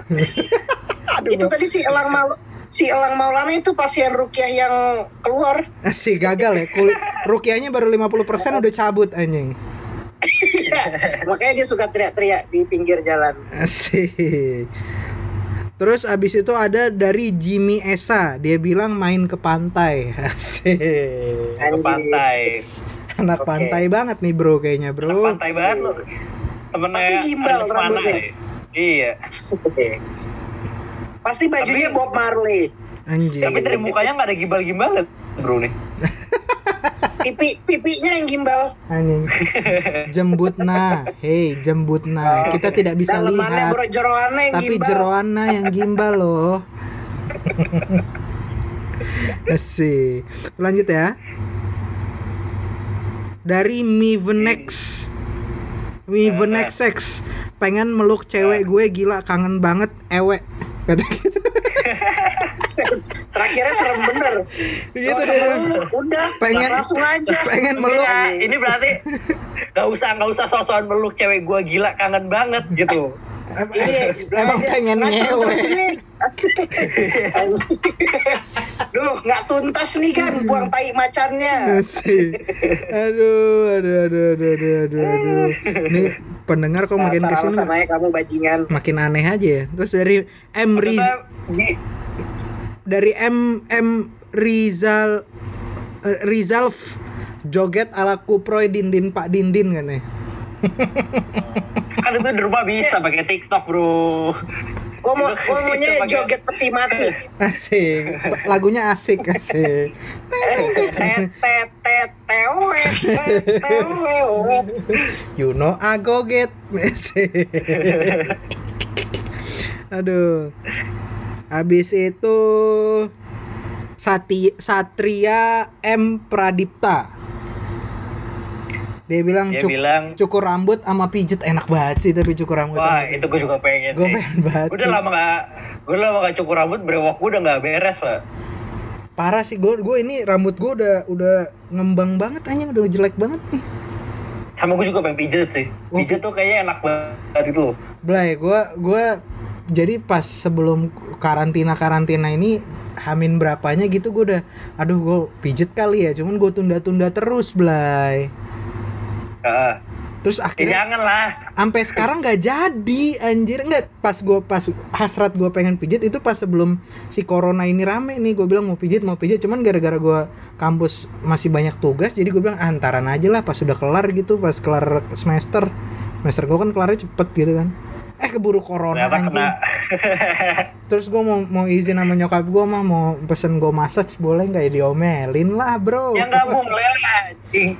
Itu tadi si Elang Mal si Elang Maulana itu pasien rukiah yang keluar. asik gagal ya. Kulit rukiahnya baru 50% udah cabut anjing. Makanya dia suka teriak-teriak di pinggir jalan. Asik. Terus abis itu ada dari Jimmy Esa, dia bilang main ke pantai. Asik. Ke pantai. Anak Oke. pantai banget nih bro kayaknya bro. Pantai banget lu. Temennya Pasti gimbal anak rambutnya. ya? Iya. Pasti bajunya Tapi- Bob Marley. Anjing. Tapi dari mukanya nggak ada gimbal-gimbal bro nih. Pipi pipinya yang gimbal. Anjing. Jembutna. Hei, jembutna. Kita tidak bisa lihat. bro jeroannya yang Tapi gimbal. jeroanna yang gimbal loh. Asik. Lanjut ya. Dari Mivenex. Mivenex X. Pengen meluk cewek gue gila kangen banget ewe. Kata gitu. Terakhirnya serem bener. Gitu deh. udah Pengen- langsung aja. pengen meluk. Iya, ini berarti nggak usah nggak usah sosokan meluk cewek gua gila kangen banget gitu. Iya, Emang belajar. pengen ngewe. Duh, nggak tuntas nih kan buang tai macannya. Aduh, aduh, aduh, aduh, aduh, aduh, aduh. Nih pendengar kok makin Dasar ke sini alasan aja kamu bajingan. makin aneh aja ya. Terus dari M Riz dari M M Rizal eh, Rizalf joget ala kuproy dindin Pak Dindin kan ya. Kan itu di rumah bisa pakai TikTok bro. Gua mau gua maunya Pakai- joget peti mati. Asik. Lagunya asik asik. You know I go get Asik. Aduh. Habis itu Sati Satria M Pradipta. Dia bilang Dia cuk- bilang, cukur rambut sama pijet enak banget sih tapi cukur rambut. wah itu gue juga pengen. Gue pengen banget. Gue udah lama gak, gue lama gak cukur rambut, brewok gue udah gak beres pak. Parah sih gue gue ini rambut gue udah udah ngembang banget anjing udah jelek banget nih. Sama gue juga pengen pijet sih. Oh. Pijet tuh kayaknya enak banget gitu. Blay, gue gue jadi pas sebelum karantina karantina ini hamin berapanya gitu gue udah aduh gue pijet kali ya cuman gue tunda-tunda terus Blay Heeh. terus Ya, akhirnya jangan lah. sampai sekarang nggak jadi anjir nggak pas gue pas hasrat gue pengen pijet itu pas sebelum si corona ini rame nih gue bilang mau pijet mau pijet cuman gara-gara gue kampus masih banyak tugas jadi gue bilang "Ah, antaran aja lah pas sudah kelar gitu pas kelar semester semester gue kan kelarnya cepet gitu kan eh keburu corona anjing kena. terus gue mau mau izin sama nyokap gue mah mau pesen gue massage boleh nggak ya diomelin lah bro ya nggak boleh anjing.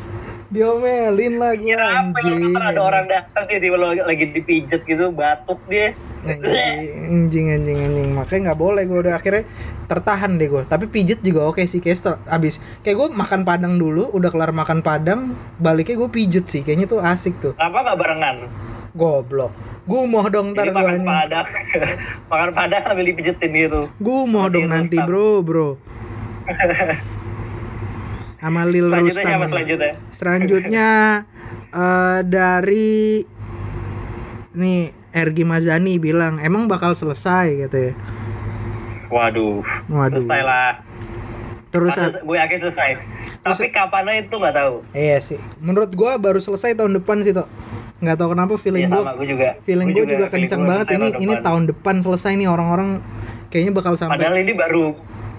Diomelin lah gue lu anjing. ada orang datang gitu lo lagi dipijet gitu batuk dia. Anjing anjing anjing makanya nggak boleh gue udah akhirnya tertahan deh gue tapi pijet juga oke sih kayak abis. Kayak gue makan padang dulu udah kelar makan padang baliknya gue pijet sih. Kayaknya tuh asik tuh. Apa nggak barengan? goblok. Gue mau dong ntar Jadi gue makan padang, makan padang sambil dipijetin gitu. gue mau dong nanti bro bro sama Lil Selanjutnya Rustam ini. selanjutnya? selanjutnya eh, dari nih Ergi Mazani bilang emang bakal selesai katanya Waduh, waduh selesai lah. terus Masa- gue yakin selesai. Tapi kapannya itu nggak tahu. Iya sih. Menurut gua baru selesai tahun depan sih, Tok. Nggak tahu kenapa feeling Iya gua sama gue juga. feeling Gua gua juga, feeling kencang banget ini ini depan. tahun depan selesai nih orang-orang kayaknya bakal sampai Padahal ini baru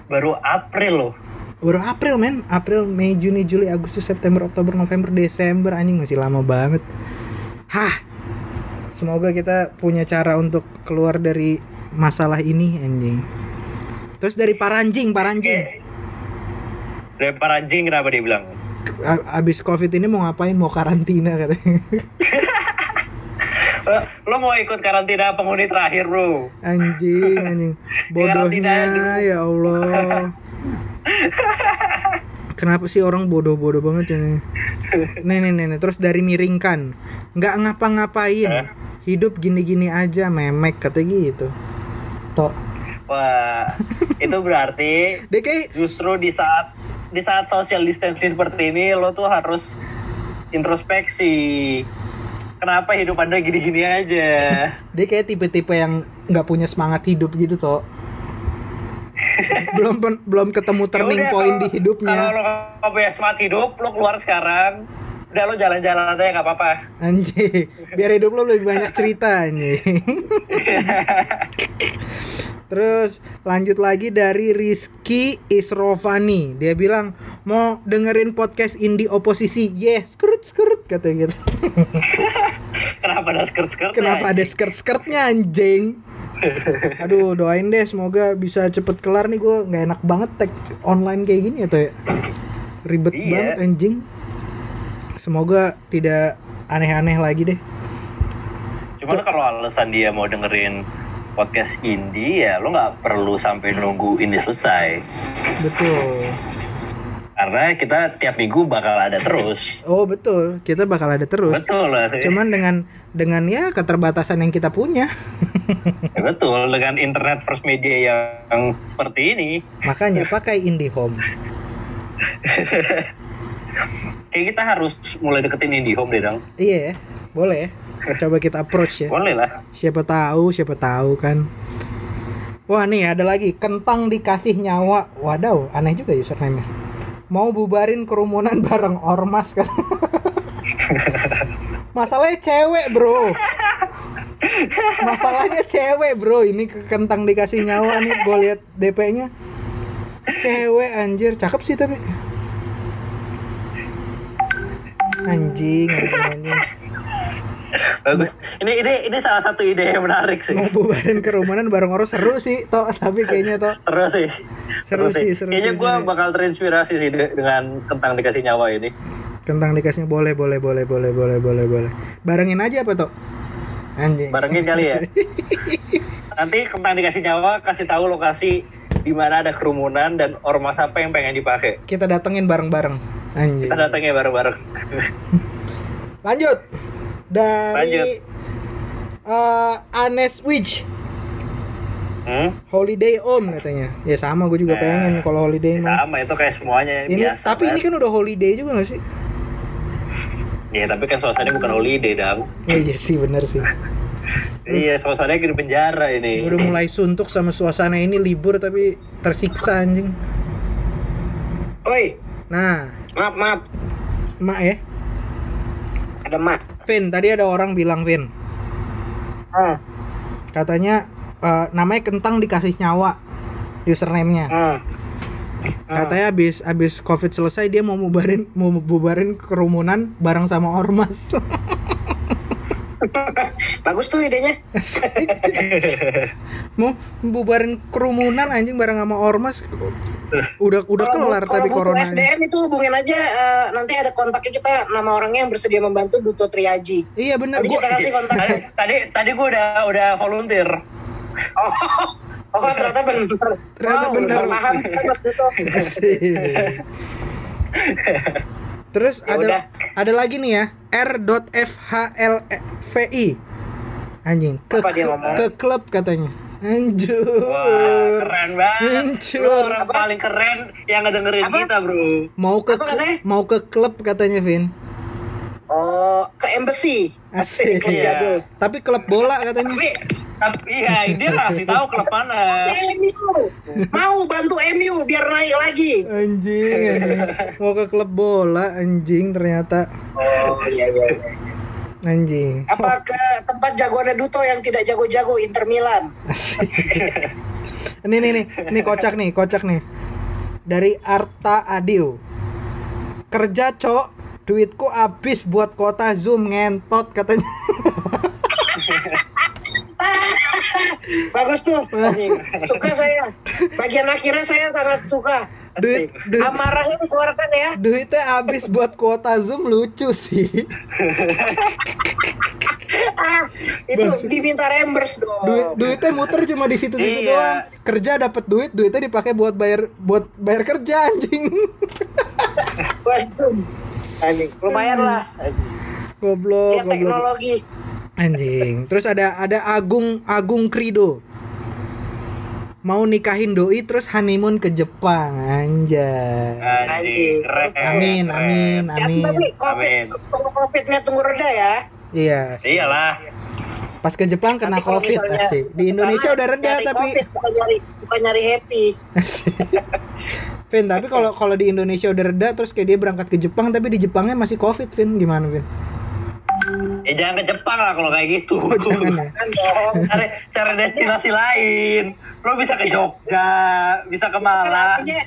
baru April loh. Baru April men. April Mei Juni Juli Agustus September Oktober November Desember. Anjing masih lama banget. Hah? Semoga kita punya cara untuk keluar dari masalah ini anjing. Terus dari paranjing paranjing. Dari para anjing kenapa dia bilang? A- abis covid ini mau ngapain? Mau karantina katanya. Eh, Lo mau ikut karantina penghuni terakhir bro? anjing anjing. Bodohnya ya Allah kenapa sih orang bodoh-bodoh banget ini nih nih nih nih. terus dari miringkan nggak Eh? ngapa-ngapain hidup gini-gini aja memek kata gitu tok Wah, itu berarti dia kayak justru di saat di saat social distancing seperti ini lo tuh harus introspeksi. Kenapa hidup anda gini-gini aja? dia kayak tipe-tipe yang nggak punya semangat hidup gitu toh belum belum ketemu turning Yaudah, point kalau- di hidupnya Kalau lo punya semangat hidup, lo keluar sekarang. Udah lo jalan-jalan aja nggak apa-apa. Anjing, biar hidup lo lebih banyak cerita anjing. Terus lanjut lagi dari Rizky Isrovani. Dia bilang mau dengerin podcast indie oposisi. Yeah, skrut skrut kata gitu. Kenapa ada skirt-skirt? Kenapa ada skirt-skirtnya anjing? Aduh, doain deh semoga bisa cepet kelar nih gue nggak enak banget tag online kayak gini atau ya. Ribet Iya. banget anjing. Semoga tidak aneh-aneh lagi deh. Cuman kalau alasan dia mau dengerin podcast indie ya lo nggak perlu sampai nunggu ini selesai. Betul. Karena kita tiap minggu bakal ada terus. Oh betul, kita bakal ada terus. Betul lah. Cuman dengan dengan ya keterbatasan yang kita punya, Ya, betul dengan internet first media yang seperti ini, makanya pakai IndiHome. kayak kita harus mulai deketin IndiHome deh dong. Iya ya, boleh ya. Coba kita approach ya. Boleh lah. Siapa tahu, siapa tahu kan. Wah nih ada lagi kentang dikasih nyawa. Wadaw, aneh juga username-nya. Mau bubarin kerumunan bareng ormas kan. Masalahnya cewek bro. Masalahnya cewek bro. Ini ke kentang dikasih nyawa nih. Gue lihat DP-nya. Cewek anjir, cakep sih tapi. Anjing, anjing, anjing. Bagus. Ini ini ini salah satu ide yang menarik sih. Mau bubarin kerumunan bareng ormas seru sih, toh. Tapi kayaknya toh Terus sih. seru sih, seru Kayaknya sih. gue seru. bakal terinspirasi sih de- dengan kentang dikasih nyawa ini. Kentang dikasih boleh, boleh, boleh, boleh, boleh, boleh, boleh. Barengin aja apa toh? Anjing. Barengin kali ya. Nanti kentang dikasih nyawa kasih tahu lokasi di mana ada kerumunan dan ormas apa yang pengen dipakai. Kita datengin bareng-bareng. Anjing. Kita datangnya bareng-bareng. Lanjut. Dari Lanjut. eh, Anes Witch Hmm? Holiday Om katanya. Ya sama gue juga Nah, pengen kalau holiday mah. Sama itu kayak semuanya Ini biasa. tapi ini kan. kan udah holiday juga gak sih? Ya tapi kan suasananya bukan holiday dong. Ya, iya sih bener sih. Iya suasananya kayak di penjara ini. Udah mulai suntuk sama suasana ini libur tapi tersiksa anjing. Oi, Nah, maaf maaf, Mak ya. ada mak. Vin, tadi ada orang bilang Vin, Ah, katanya eh, namanya kentang dikasih nyawa username-nya. ah. Katanya abis abis covid selesai dia mau bubarin mau bubarin kerumunan bareng sama ormas. Bagus tuh idenya. mau bubarin kerumunan anjing bareng sama ormas Udah udah Kalau kelar tapi butuh corona. SDM itu hubungin aja eh, nanti ada kontaknya kita nama orangnya yang bersedia membantu Duto Triaji. Iya bener Nanti gua kita kasih Tadi kontaknya. tadi, tadi gue udah udah volunteer. Oh, oh ternyata benar. Ternyata wow, benar. paham kita Mas Duto. Terus Ya ada udah. ada lagi nih ya R.FHLVI anjing ke Apa dia ngomong? ke klub katanya anjur Wah, keren banget. Hancur. Lu orang Apa? paling keren yang ngedengerin Apa? kita, Bro. mau ke Apa katanya? mau ke klub katanya Vin Oh, ke embassy. Asik. Asik, klub Iya. jadul. tapi klub bola katanya Tapi tapi iya, dia kasih tahu klub mana. MU. Mau bantu MU biar naik lagi. anjing, anjing. mau ke klub bola anjing ternyata Oh, iya iya iya. anjing Apa ke tempat jagoannya Duto yang tidak jago-jago Inter Milan? Asik. ini nih nih, ini kocak nih, kocak nih. Dari Arta Adio. Kerja, Cok. Duitku habis buat kota Zoom ngentot katanya. Bagus tuh. Suka saya. Bagian akhirnya saya sangat suka. Duit- duit- Amarahnya dikeluarkan ya. Duitnya habis buat kuota Zoom lucu sih. Ah, itu Bagus. diminta reimburse dong. Duit duitnya muter cuma di situ-situ Iya. doang. Kerja dapat duit, duitnya dipakai buat bayar buat bayar kerja anjing. Waduh. Anjing, lumayan lah. Anjing. Goblok, goblok. teknologi. Anjing. Terus ada ada Agung Agung Krido. Mau nikahin doi terus honeymoon ke Jepang. Anjay. Anjing, keren. Amin, keren. amin, Ya, amin. tapi COVID, Amin. tunggu COVID-nya tunggu reda ya. Iya. sih. Iyalah. Pas ke Jepang kena Nanti Covid misalnya asik. Di Indonesia udah reda nyari tapi COVID, bukan nyari bukan nyari happy. Vin, tapi kalau kalau di Indonesia udah reda terus kayak dia berangkat ke Jepang tapi di Jepangnya masih Covid, Vin. Gimana, Vin? Ya jangan ke Jepang lah kalau kayak gitu. Oh, jangan ya. Kan. Cari, cari destinasi lain. Lo bisa ke Jogja, bisa ke Kan Malang. artinya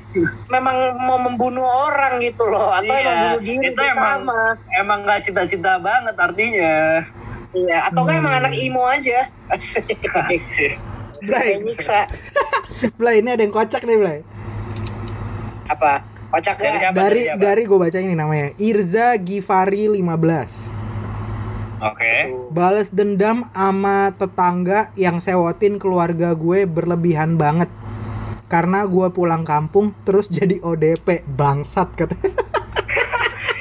memang mau membunuh orang gitu loh atau Iya, emang bunuh diri itu emang bersama. emang nggak cinta-cinta banget artinya. Iya, atau kan emang Hmm. anak imo aja. Asik. Blay, nyiksa. Blay, ini ada yang kocak nih, Blay. Apa? Kocak Dari siapa? Dari siapa? dari gue baca ini namanya Irza Givari 15. Oke. Bales dendam sama tetangga yang sewotin keluarga gue berlebihan banget. Karena gue pulang kampung terus jadi ODP bangsat katanya.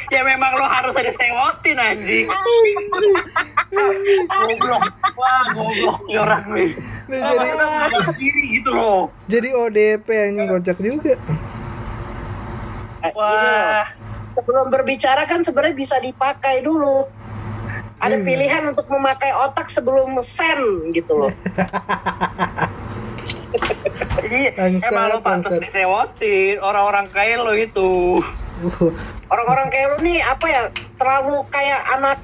Ya memang lo harus ada sewotin anjing. goblok. Wah, goblok nih orang nih. Nah, jadi gitu loh. jadi ODP anjing kocak juga. Eh, Gini loh. Wah. Sebelum berbicara kan sebenarnya bisa dipakai dulu. Ada Hmm. pilihan untuk memakai otak sebelum send gitu loh. Iya, emang lo pantas disewotin orang-orang kayak lo itu. Orang-orang kayak lu nih apa ya? Terlalu kayak anak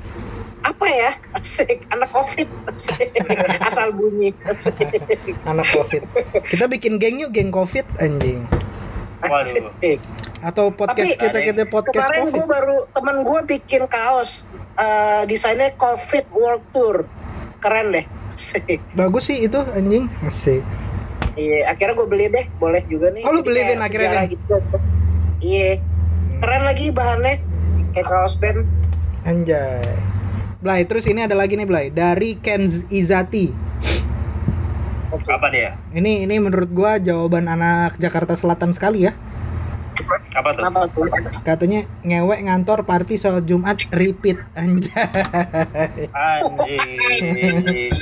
apa ya? Asik, anak covid. Asik. Asal bunyi. Asik. anak covid. Kita bikin geng yuk, geng covid anjing. Waduh. Asik. Atau podcast Tapi- kita kita podcast Kemarin gue baru temen gue bikin kaos eh, desainnya COVID World Tour. Keren deh. Asik. Bagus sih itu anjing. Asik. Iya, akhirnya gue beli deh. Boleh juga nih. Oh, lu beli, Vin, akhirnya, Vin? Gitu. Iya. Keren lagi bahannya. Kayak kaos band. Anjay. Blay, terus ini ada lagi nih Blay dari Kenz Izati. Apa dia? Ini ini menurut gua jawaban anak Jakarta Selatan sekali ya. Apa tuh? Kenapa tuh? Katanya ngewek ngantor party sholat Jumat repeat anjay. Anjing.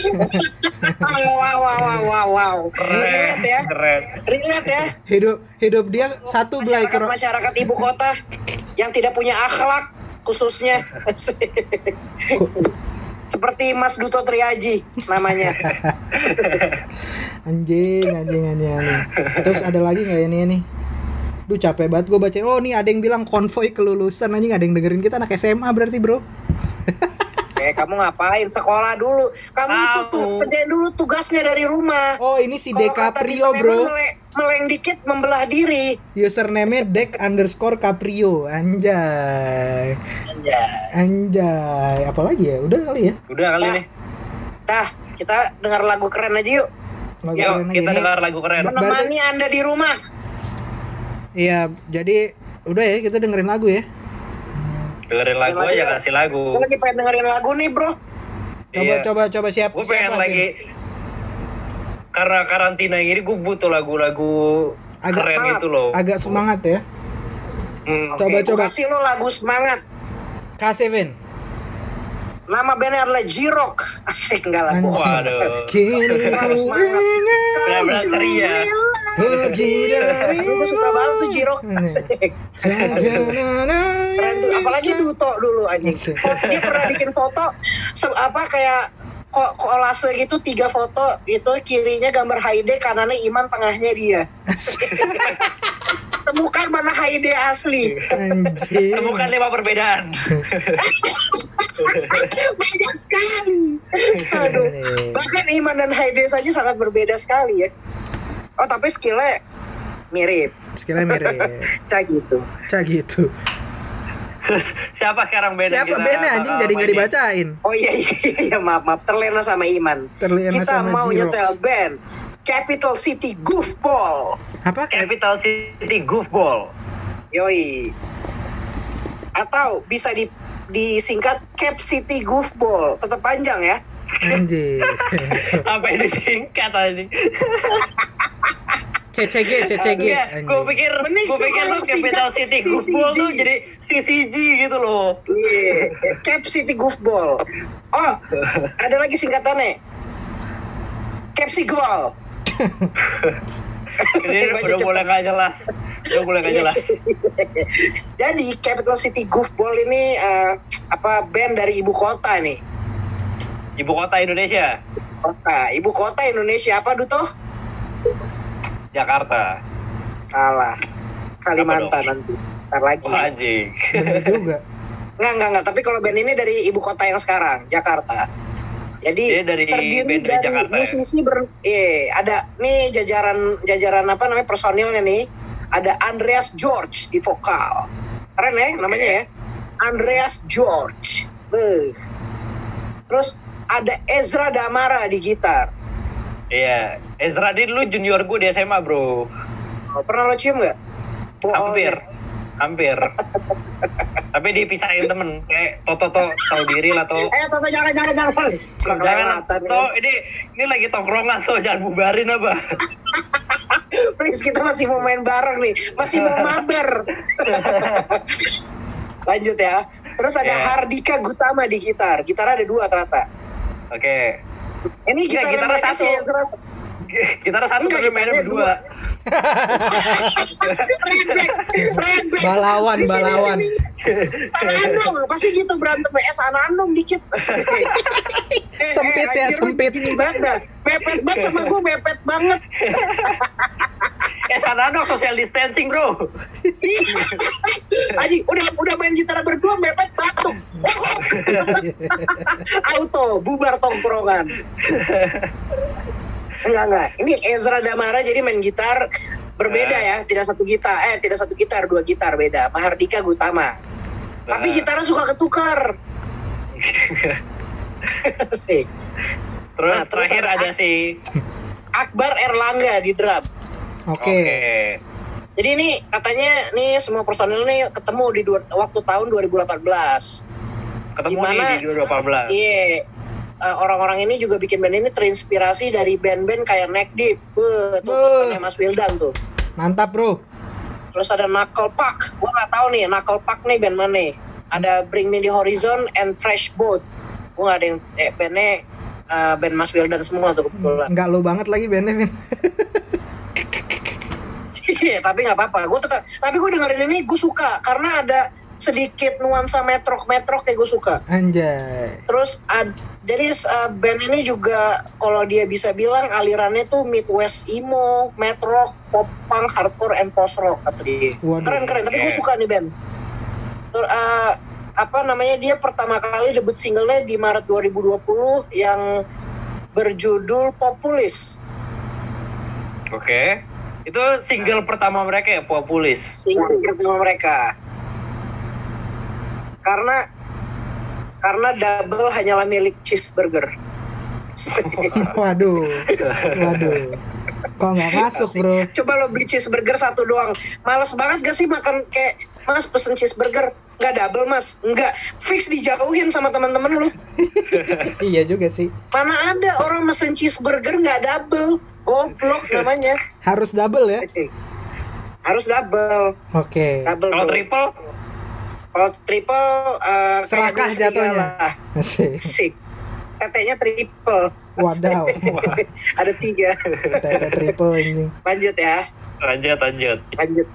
Wow, wow, wow, wow, wow. Relate ya. Keren. Relate ya. Hidup hidup dia satu Blay Masyarakat masyarakat ibu kota yang tidak punya akhlak khususnya. Seperti Mas Duto Triaji namanya. anjing anjing anjing anjing. Terus ada lagi nggak ini nih? Duh capek banget gue baca. Oh nih ada yang bilang konvoy kelulusan anjing ada yang dengerin kita anak SMA berarti bro. Eh kamu ngapain? Sekolah dulu. Kamu itu tuh kerjain dulu tugasnya dari rumah. Oh ini si kata DeCaprio Dita bro. Meleng, meleng dikit membelah diri. Username-nya Dek underscore Caprio Anjay Anjay. Anjay Apalagi ya? Udah kali ya? Udah kali nih. Dah, kita dengar lagu keren aja yuk. Lagu Yuk, keren kita Ini dengar lagu keren. Berarti- Menemani Anda di rumah. Iya, jadi udah ya kita dengerin lagu ya. Dengerin lagu lagu aja ya. kasih lagu. Gue lagi pengen dengerin lagu nih bro. Coba Iya. coba coba siap Gue pengen siapa, lagi Vin? karena karantina ini gue butuh lagu-lagu Agak keren semangat. itu loh. agak semangat ya. Hmm. Coba, gua coba. kasih lo lagu semangat. Kasih Vin. Nama bandnya adalah Jirok. Asik enggak lah. Waduh. Kini Harus semangat. Benar-benar ceria. pergi dari Gue suka banget tuh Jirok. Asik. Keren tuh. Apalagi Duto dulu anjing. Dia pernah bikin foto apa kayak ko kolase gitu tiga foto itu kirinya gambar Haide kanannya Iman tengahnya dia temukan mana Haide asli. Temukan lima perbedaan. banyak sekali aduh bahkan Iman dan Haide saja sangat berbeda sekali ya oh tapi skillnya mirip Skillnya mirip. kayak gitu Cak gitu. Siapa sekarang yang Siapa kita bandnya anjing jadi nggak dibacain? oh iya iya, iya maaf maaf terlena sama Iman Terlihat kita sama mau nyetel band Capital City Goofball Apa? Capital City Goofball. Yoi. Atau bisa di disingkat Cap City Goofball. Tetap panjang ya. Anjing. Apa yang disingkat anjing? CCG, CCG. Iya, gue pikir, gue pikir tuh Capital City. Goofball tuh jadi CCG gitu loh. Iya, Cap City Goofball. Oh, ada lagi singkatannya. Cap Sigol. Ini Baca udah mulai gak jelas. Udah mulai gak jelas. Jadi Capital City Goofball ini eh, apa band dari ibu kota nih. Ibu kota Indonesia, Kota, ibu kota Indonesia apa Duto? Jakarta. Salah. Kalimantan nanti. Ntar lagi. Anjing. Juga. Nggak, nggak, nggak. Tapi kalau band ini dari ibu kota yang sekarang, Jakarta. Jadi Dia dari terdiri dari dari Jakarta ya? musisi ber, eh ada nih jajaran jajaran apa namanya personilnya nih. Ada Andreas George di vokal. Keren ya namanya ya. Andreas George. Beuh. Terus ada Ezra Damara di gitar. Iya, Ezra dia dulu junior gue di SMA bro. Oh, pernah lo cium nggak? Bohong Hampir, hampir. Tapi dipisahin temen, kayak Toto Toto tahu diri lah Toto. Eh, Toto jangan jangan jangan. Jangan. Toto ini ini lagi tongkrongan so jangan bubarin apa. Please kita masih mau main bareng nih, masih mau mabar. Lanjut ya. Terus ada Ya. Hardika Gutama di gitar. Gitar ada dua ternyata. Oke, Ini Enggak, gitar gitar mereka satu. sih ada satu Enggak, tapi mainnya berdua. Balawan, Di balawan. sini. Sanandong, pasti gitu berantem. Eh, Sanandong dikit. Eh, Sempit eh, ya, sempit. Banget dah. Mepet banget sama gue, mepet banget. Eh sana dong social distancing bro. Aji, udah udah main gitar berdua mepet batuk. Auto, bubar tongkrongan. Enggak enggak. Ini Ezra Damara jadi main gitar berbeda Nah. ya, tidak satu gitar, eh tidak satu gitar, dua gitar beda. Mahardika Gutama. Tapi Nah. gitarnya suka ketukar. Terus Nah, terus terakhir ada- ada si Akbar Erlangga di drum. Oke. Jadi ini katanya nih semua personil nih ketemu di dua, waktu tahun 2018. Ketemu Gimana? nih di 2018. Iya. Eh, orang-orang ini juga bikin band ini terinspirasi dari band-band kayak Neck Deep. Beuh, tuh pesannya Mas Wildan tuh. Mantap, Bro. Terus ada Knuckle Puck. Gua nggak tahu nih Knuckle Puck nih band mana. nih. Ada Bring Me The Horizon and Trash Boat. Gua nggak ada yang eh, bandnya eh, band Mas Wildan semua tuh kebetulan. Enggak lo banget lagi bandnya, Vin. Iya, tapi nggak apa-apa. Gue tetap, tapi gue dengerin ini gue suka karena ada sedikit nuansa metrok-metrok kayak gue suka. Anjay. Terus ad- jadi uh, band ini juga kalau dia bisa bilang alirannya tuh midwest emo, metrok, pop punk, hardcore, and post rock kata dia. Waduh. Keren keren. Tapi gue Oke. suka nih band. Terus uh, apa namanya dia pertama kali debut singlenya di Maret 2020 yang berjudul Populis. Oke. Itu single pertama mereka ya, Populis. Single pertama mereka. Karena karena double hanyalah milik cheeseburger. Waduh. Waduh. Kok nggak masuk bro? Coba lo beli cheeseburger satu doang. Males banget gak sih makan kayak Mas pesen cheeseburger nggak double mas, nggak fix dijauhin sama teman-teman lu. iya juga sih. Mana ada orang mesen cheeseburger nggak double, goblok namanya. Harus double ya? Harus double, Oke. double. Kalau triple, Kalau triple eh, kayak Serakah jatuhnya. Asik. Sik. Tetenya triple. Wadaw. Ada tiga. Tete triple anjing. Lanjut ya. lanjut lanjut. Lanjut.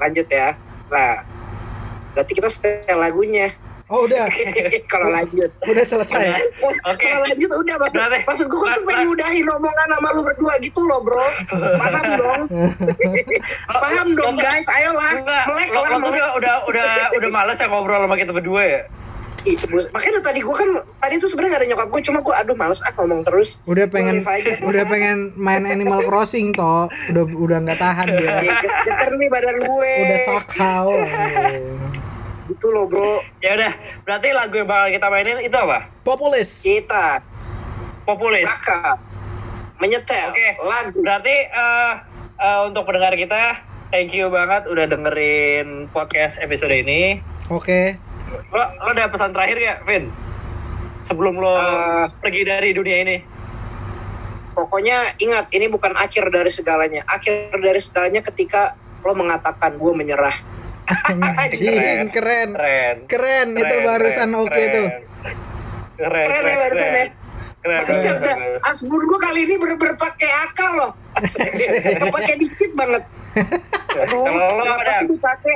Lanjut ya. Nah, berarti kita setel lagunya. Oh udah, Kalau lanjut. udah selesai. Oke. Kalau lanjut udah maksud, Berarti- maksud gue kan tuh pengen ngudahin omongan sama lu berdua gitu loh bro. Paham dong. Paham dong guys. Ayolah. Melek lah udah udah udah udah males ya ngobrol sama kita berdua ya. Itu. Makanya tadi gue kan tadi tuh sebenarnya gak ada nyokap gue cuma gue aduh males ah ngomong terus. Udah pengen, aja. udah pengen main Animal Crossing toh. Udah udah nggak tahan dia. Ya, get- geter nih badan gue. Udah sakau. Gitu loh bro. Ya udah, berarti lagu yang bakal kita mainin itu apa? Populis. Kita Populis. bakal menyetel Oke. lagu. Berarti eh, eh, untuk pendengar kita, thank you banget udah dengerin podcast episode ini. Oke. Lo, lo ada pesan terakhir gak, Vin? Sebelum lo Eh. pergi dari dunia ini. Pokoknya ingat ini bukan akhir dari segalanya. Akhir dari segalanya ketika lo mengatakan gue menyerah. Anjing keren. Keren. Keren itu Keren, barusan keren, oke keren. tuh. Keren, Keren ya barusan ya. Keren, ya keren, keren. Asbun gue kali ini bener-bener pakai akal loh. Kepake dikit banget. Aduh, kenapa sih dipakai?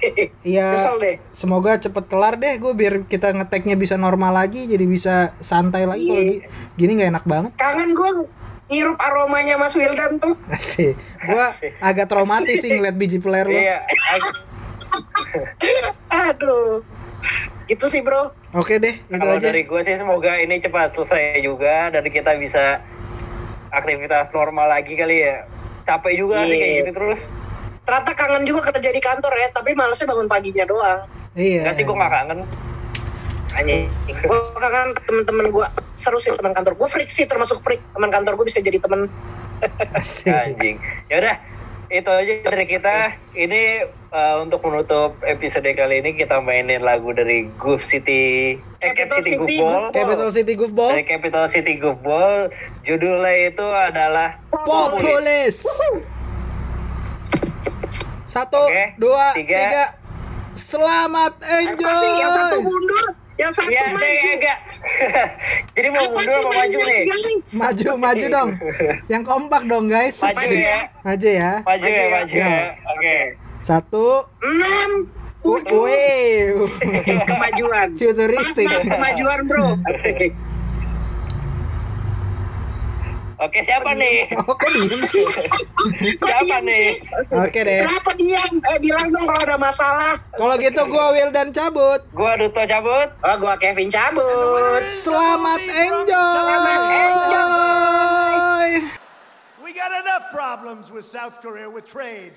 Iya. Kesel deh. Semoga cepet kelar deh gue biar kita ngeteknya bisa normal lagi jadi bisa santai lagi kalau Iya. gi- gini nggak enak banget Kangen gue ngirup aromanya Mas Wildan tuh. Gua agak traumatis sih ngeliat biji player lo. Iya, Aduh. Gitu sih bro. Oke deh, itu kalau aja. dari gue sih semoga ini cepat selesai juga dan kita bisa aktivitas normal lagi kali ya. Capek juga sih kayak Iya. gini terus. Ternyata kangen juga kerja di kantor ya, tapi malesnya bangun paginya doang. Iya. Gak sih gue gak kangen. Anjing. Gue kangen temen-temen gue seru sih teman kantor. Gue freak sih termasuk freak. Teman kantor gue bisa jadi temen. Asik. Anjing. Ya udah, itu aja dari kita. Ini eh, untuk menutup episode kali ini kita mainin lagu dari Goof City, eh, Cap Capital City City Goofball. Goofball. Capital City Goofball. Dari Capital City Goofball. Judulnya itu adalah Populis. Satu, Oke, dua, tiga. tiga. Selamat enjoy. Apa sih yang satu mundur, yang satu Iya, maju. enggak. Jadi mau mundur apa maju nih? guys? Maju, maju dong. Yang kompak dong guys. Maju ya. Maju ya. Maju Maju ya, ya. maju ya. Oke. Satu. Enam, tujuh. Kemajuan. Futuristik. Kemajuan bro. Asik. Oke, siapa nih? Oh, kok diem sih? Kok Siapa diam nih? sih? Oke deh. Kenapa diam? Eh bilang dong kalau ada masalah. Kalau gitu gua Wildan cabut. Gua Duto cabut. Oh gua Kevin cabut. Selamat enjoy. Selamat enjoy. We got enough problems with South Korea with trade.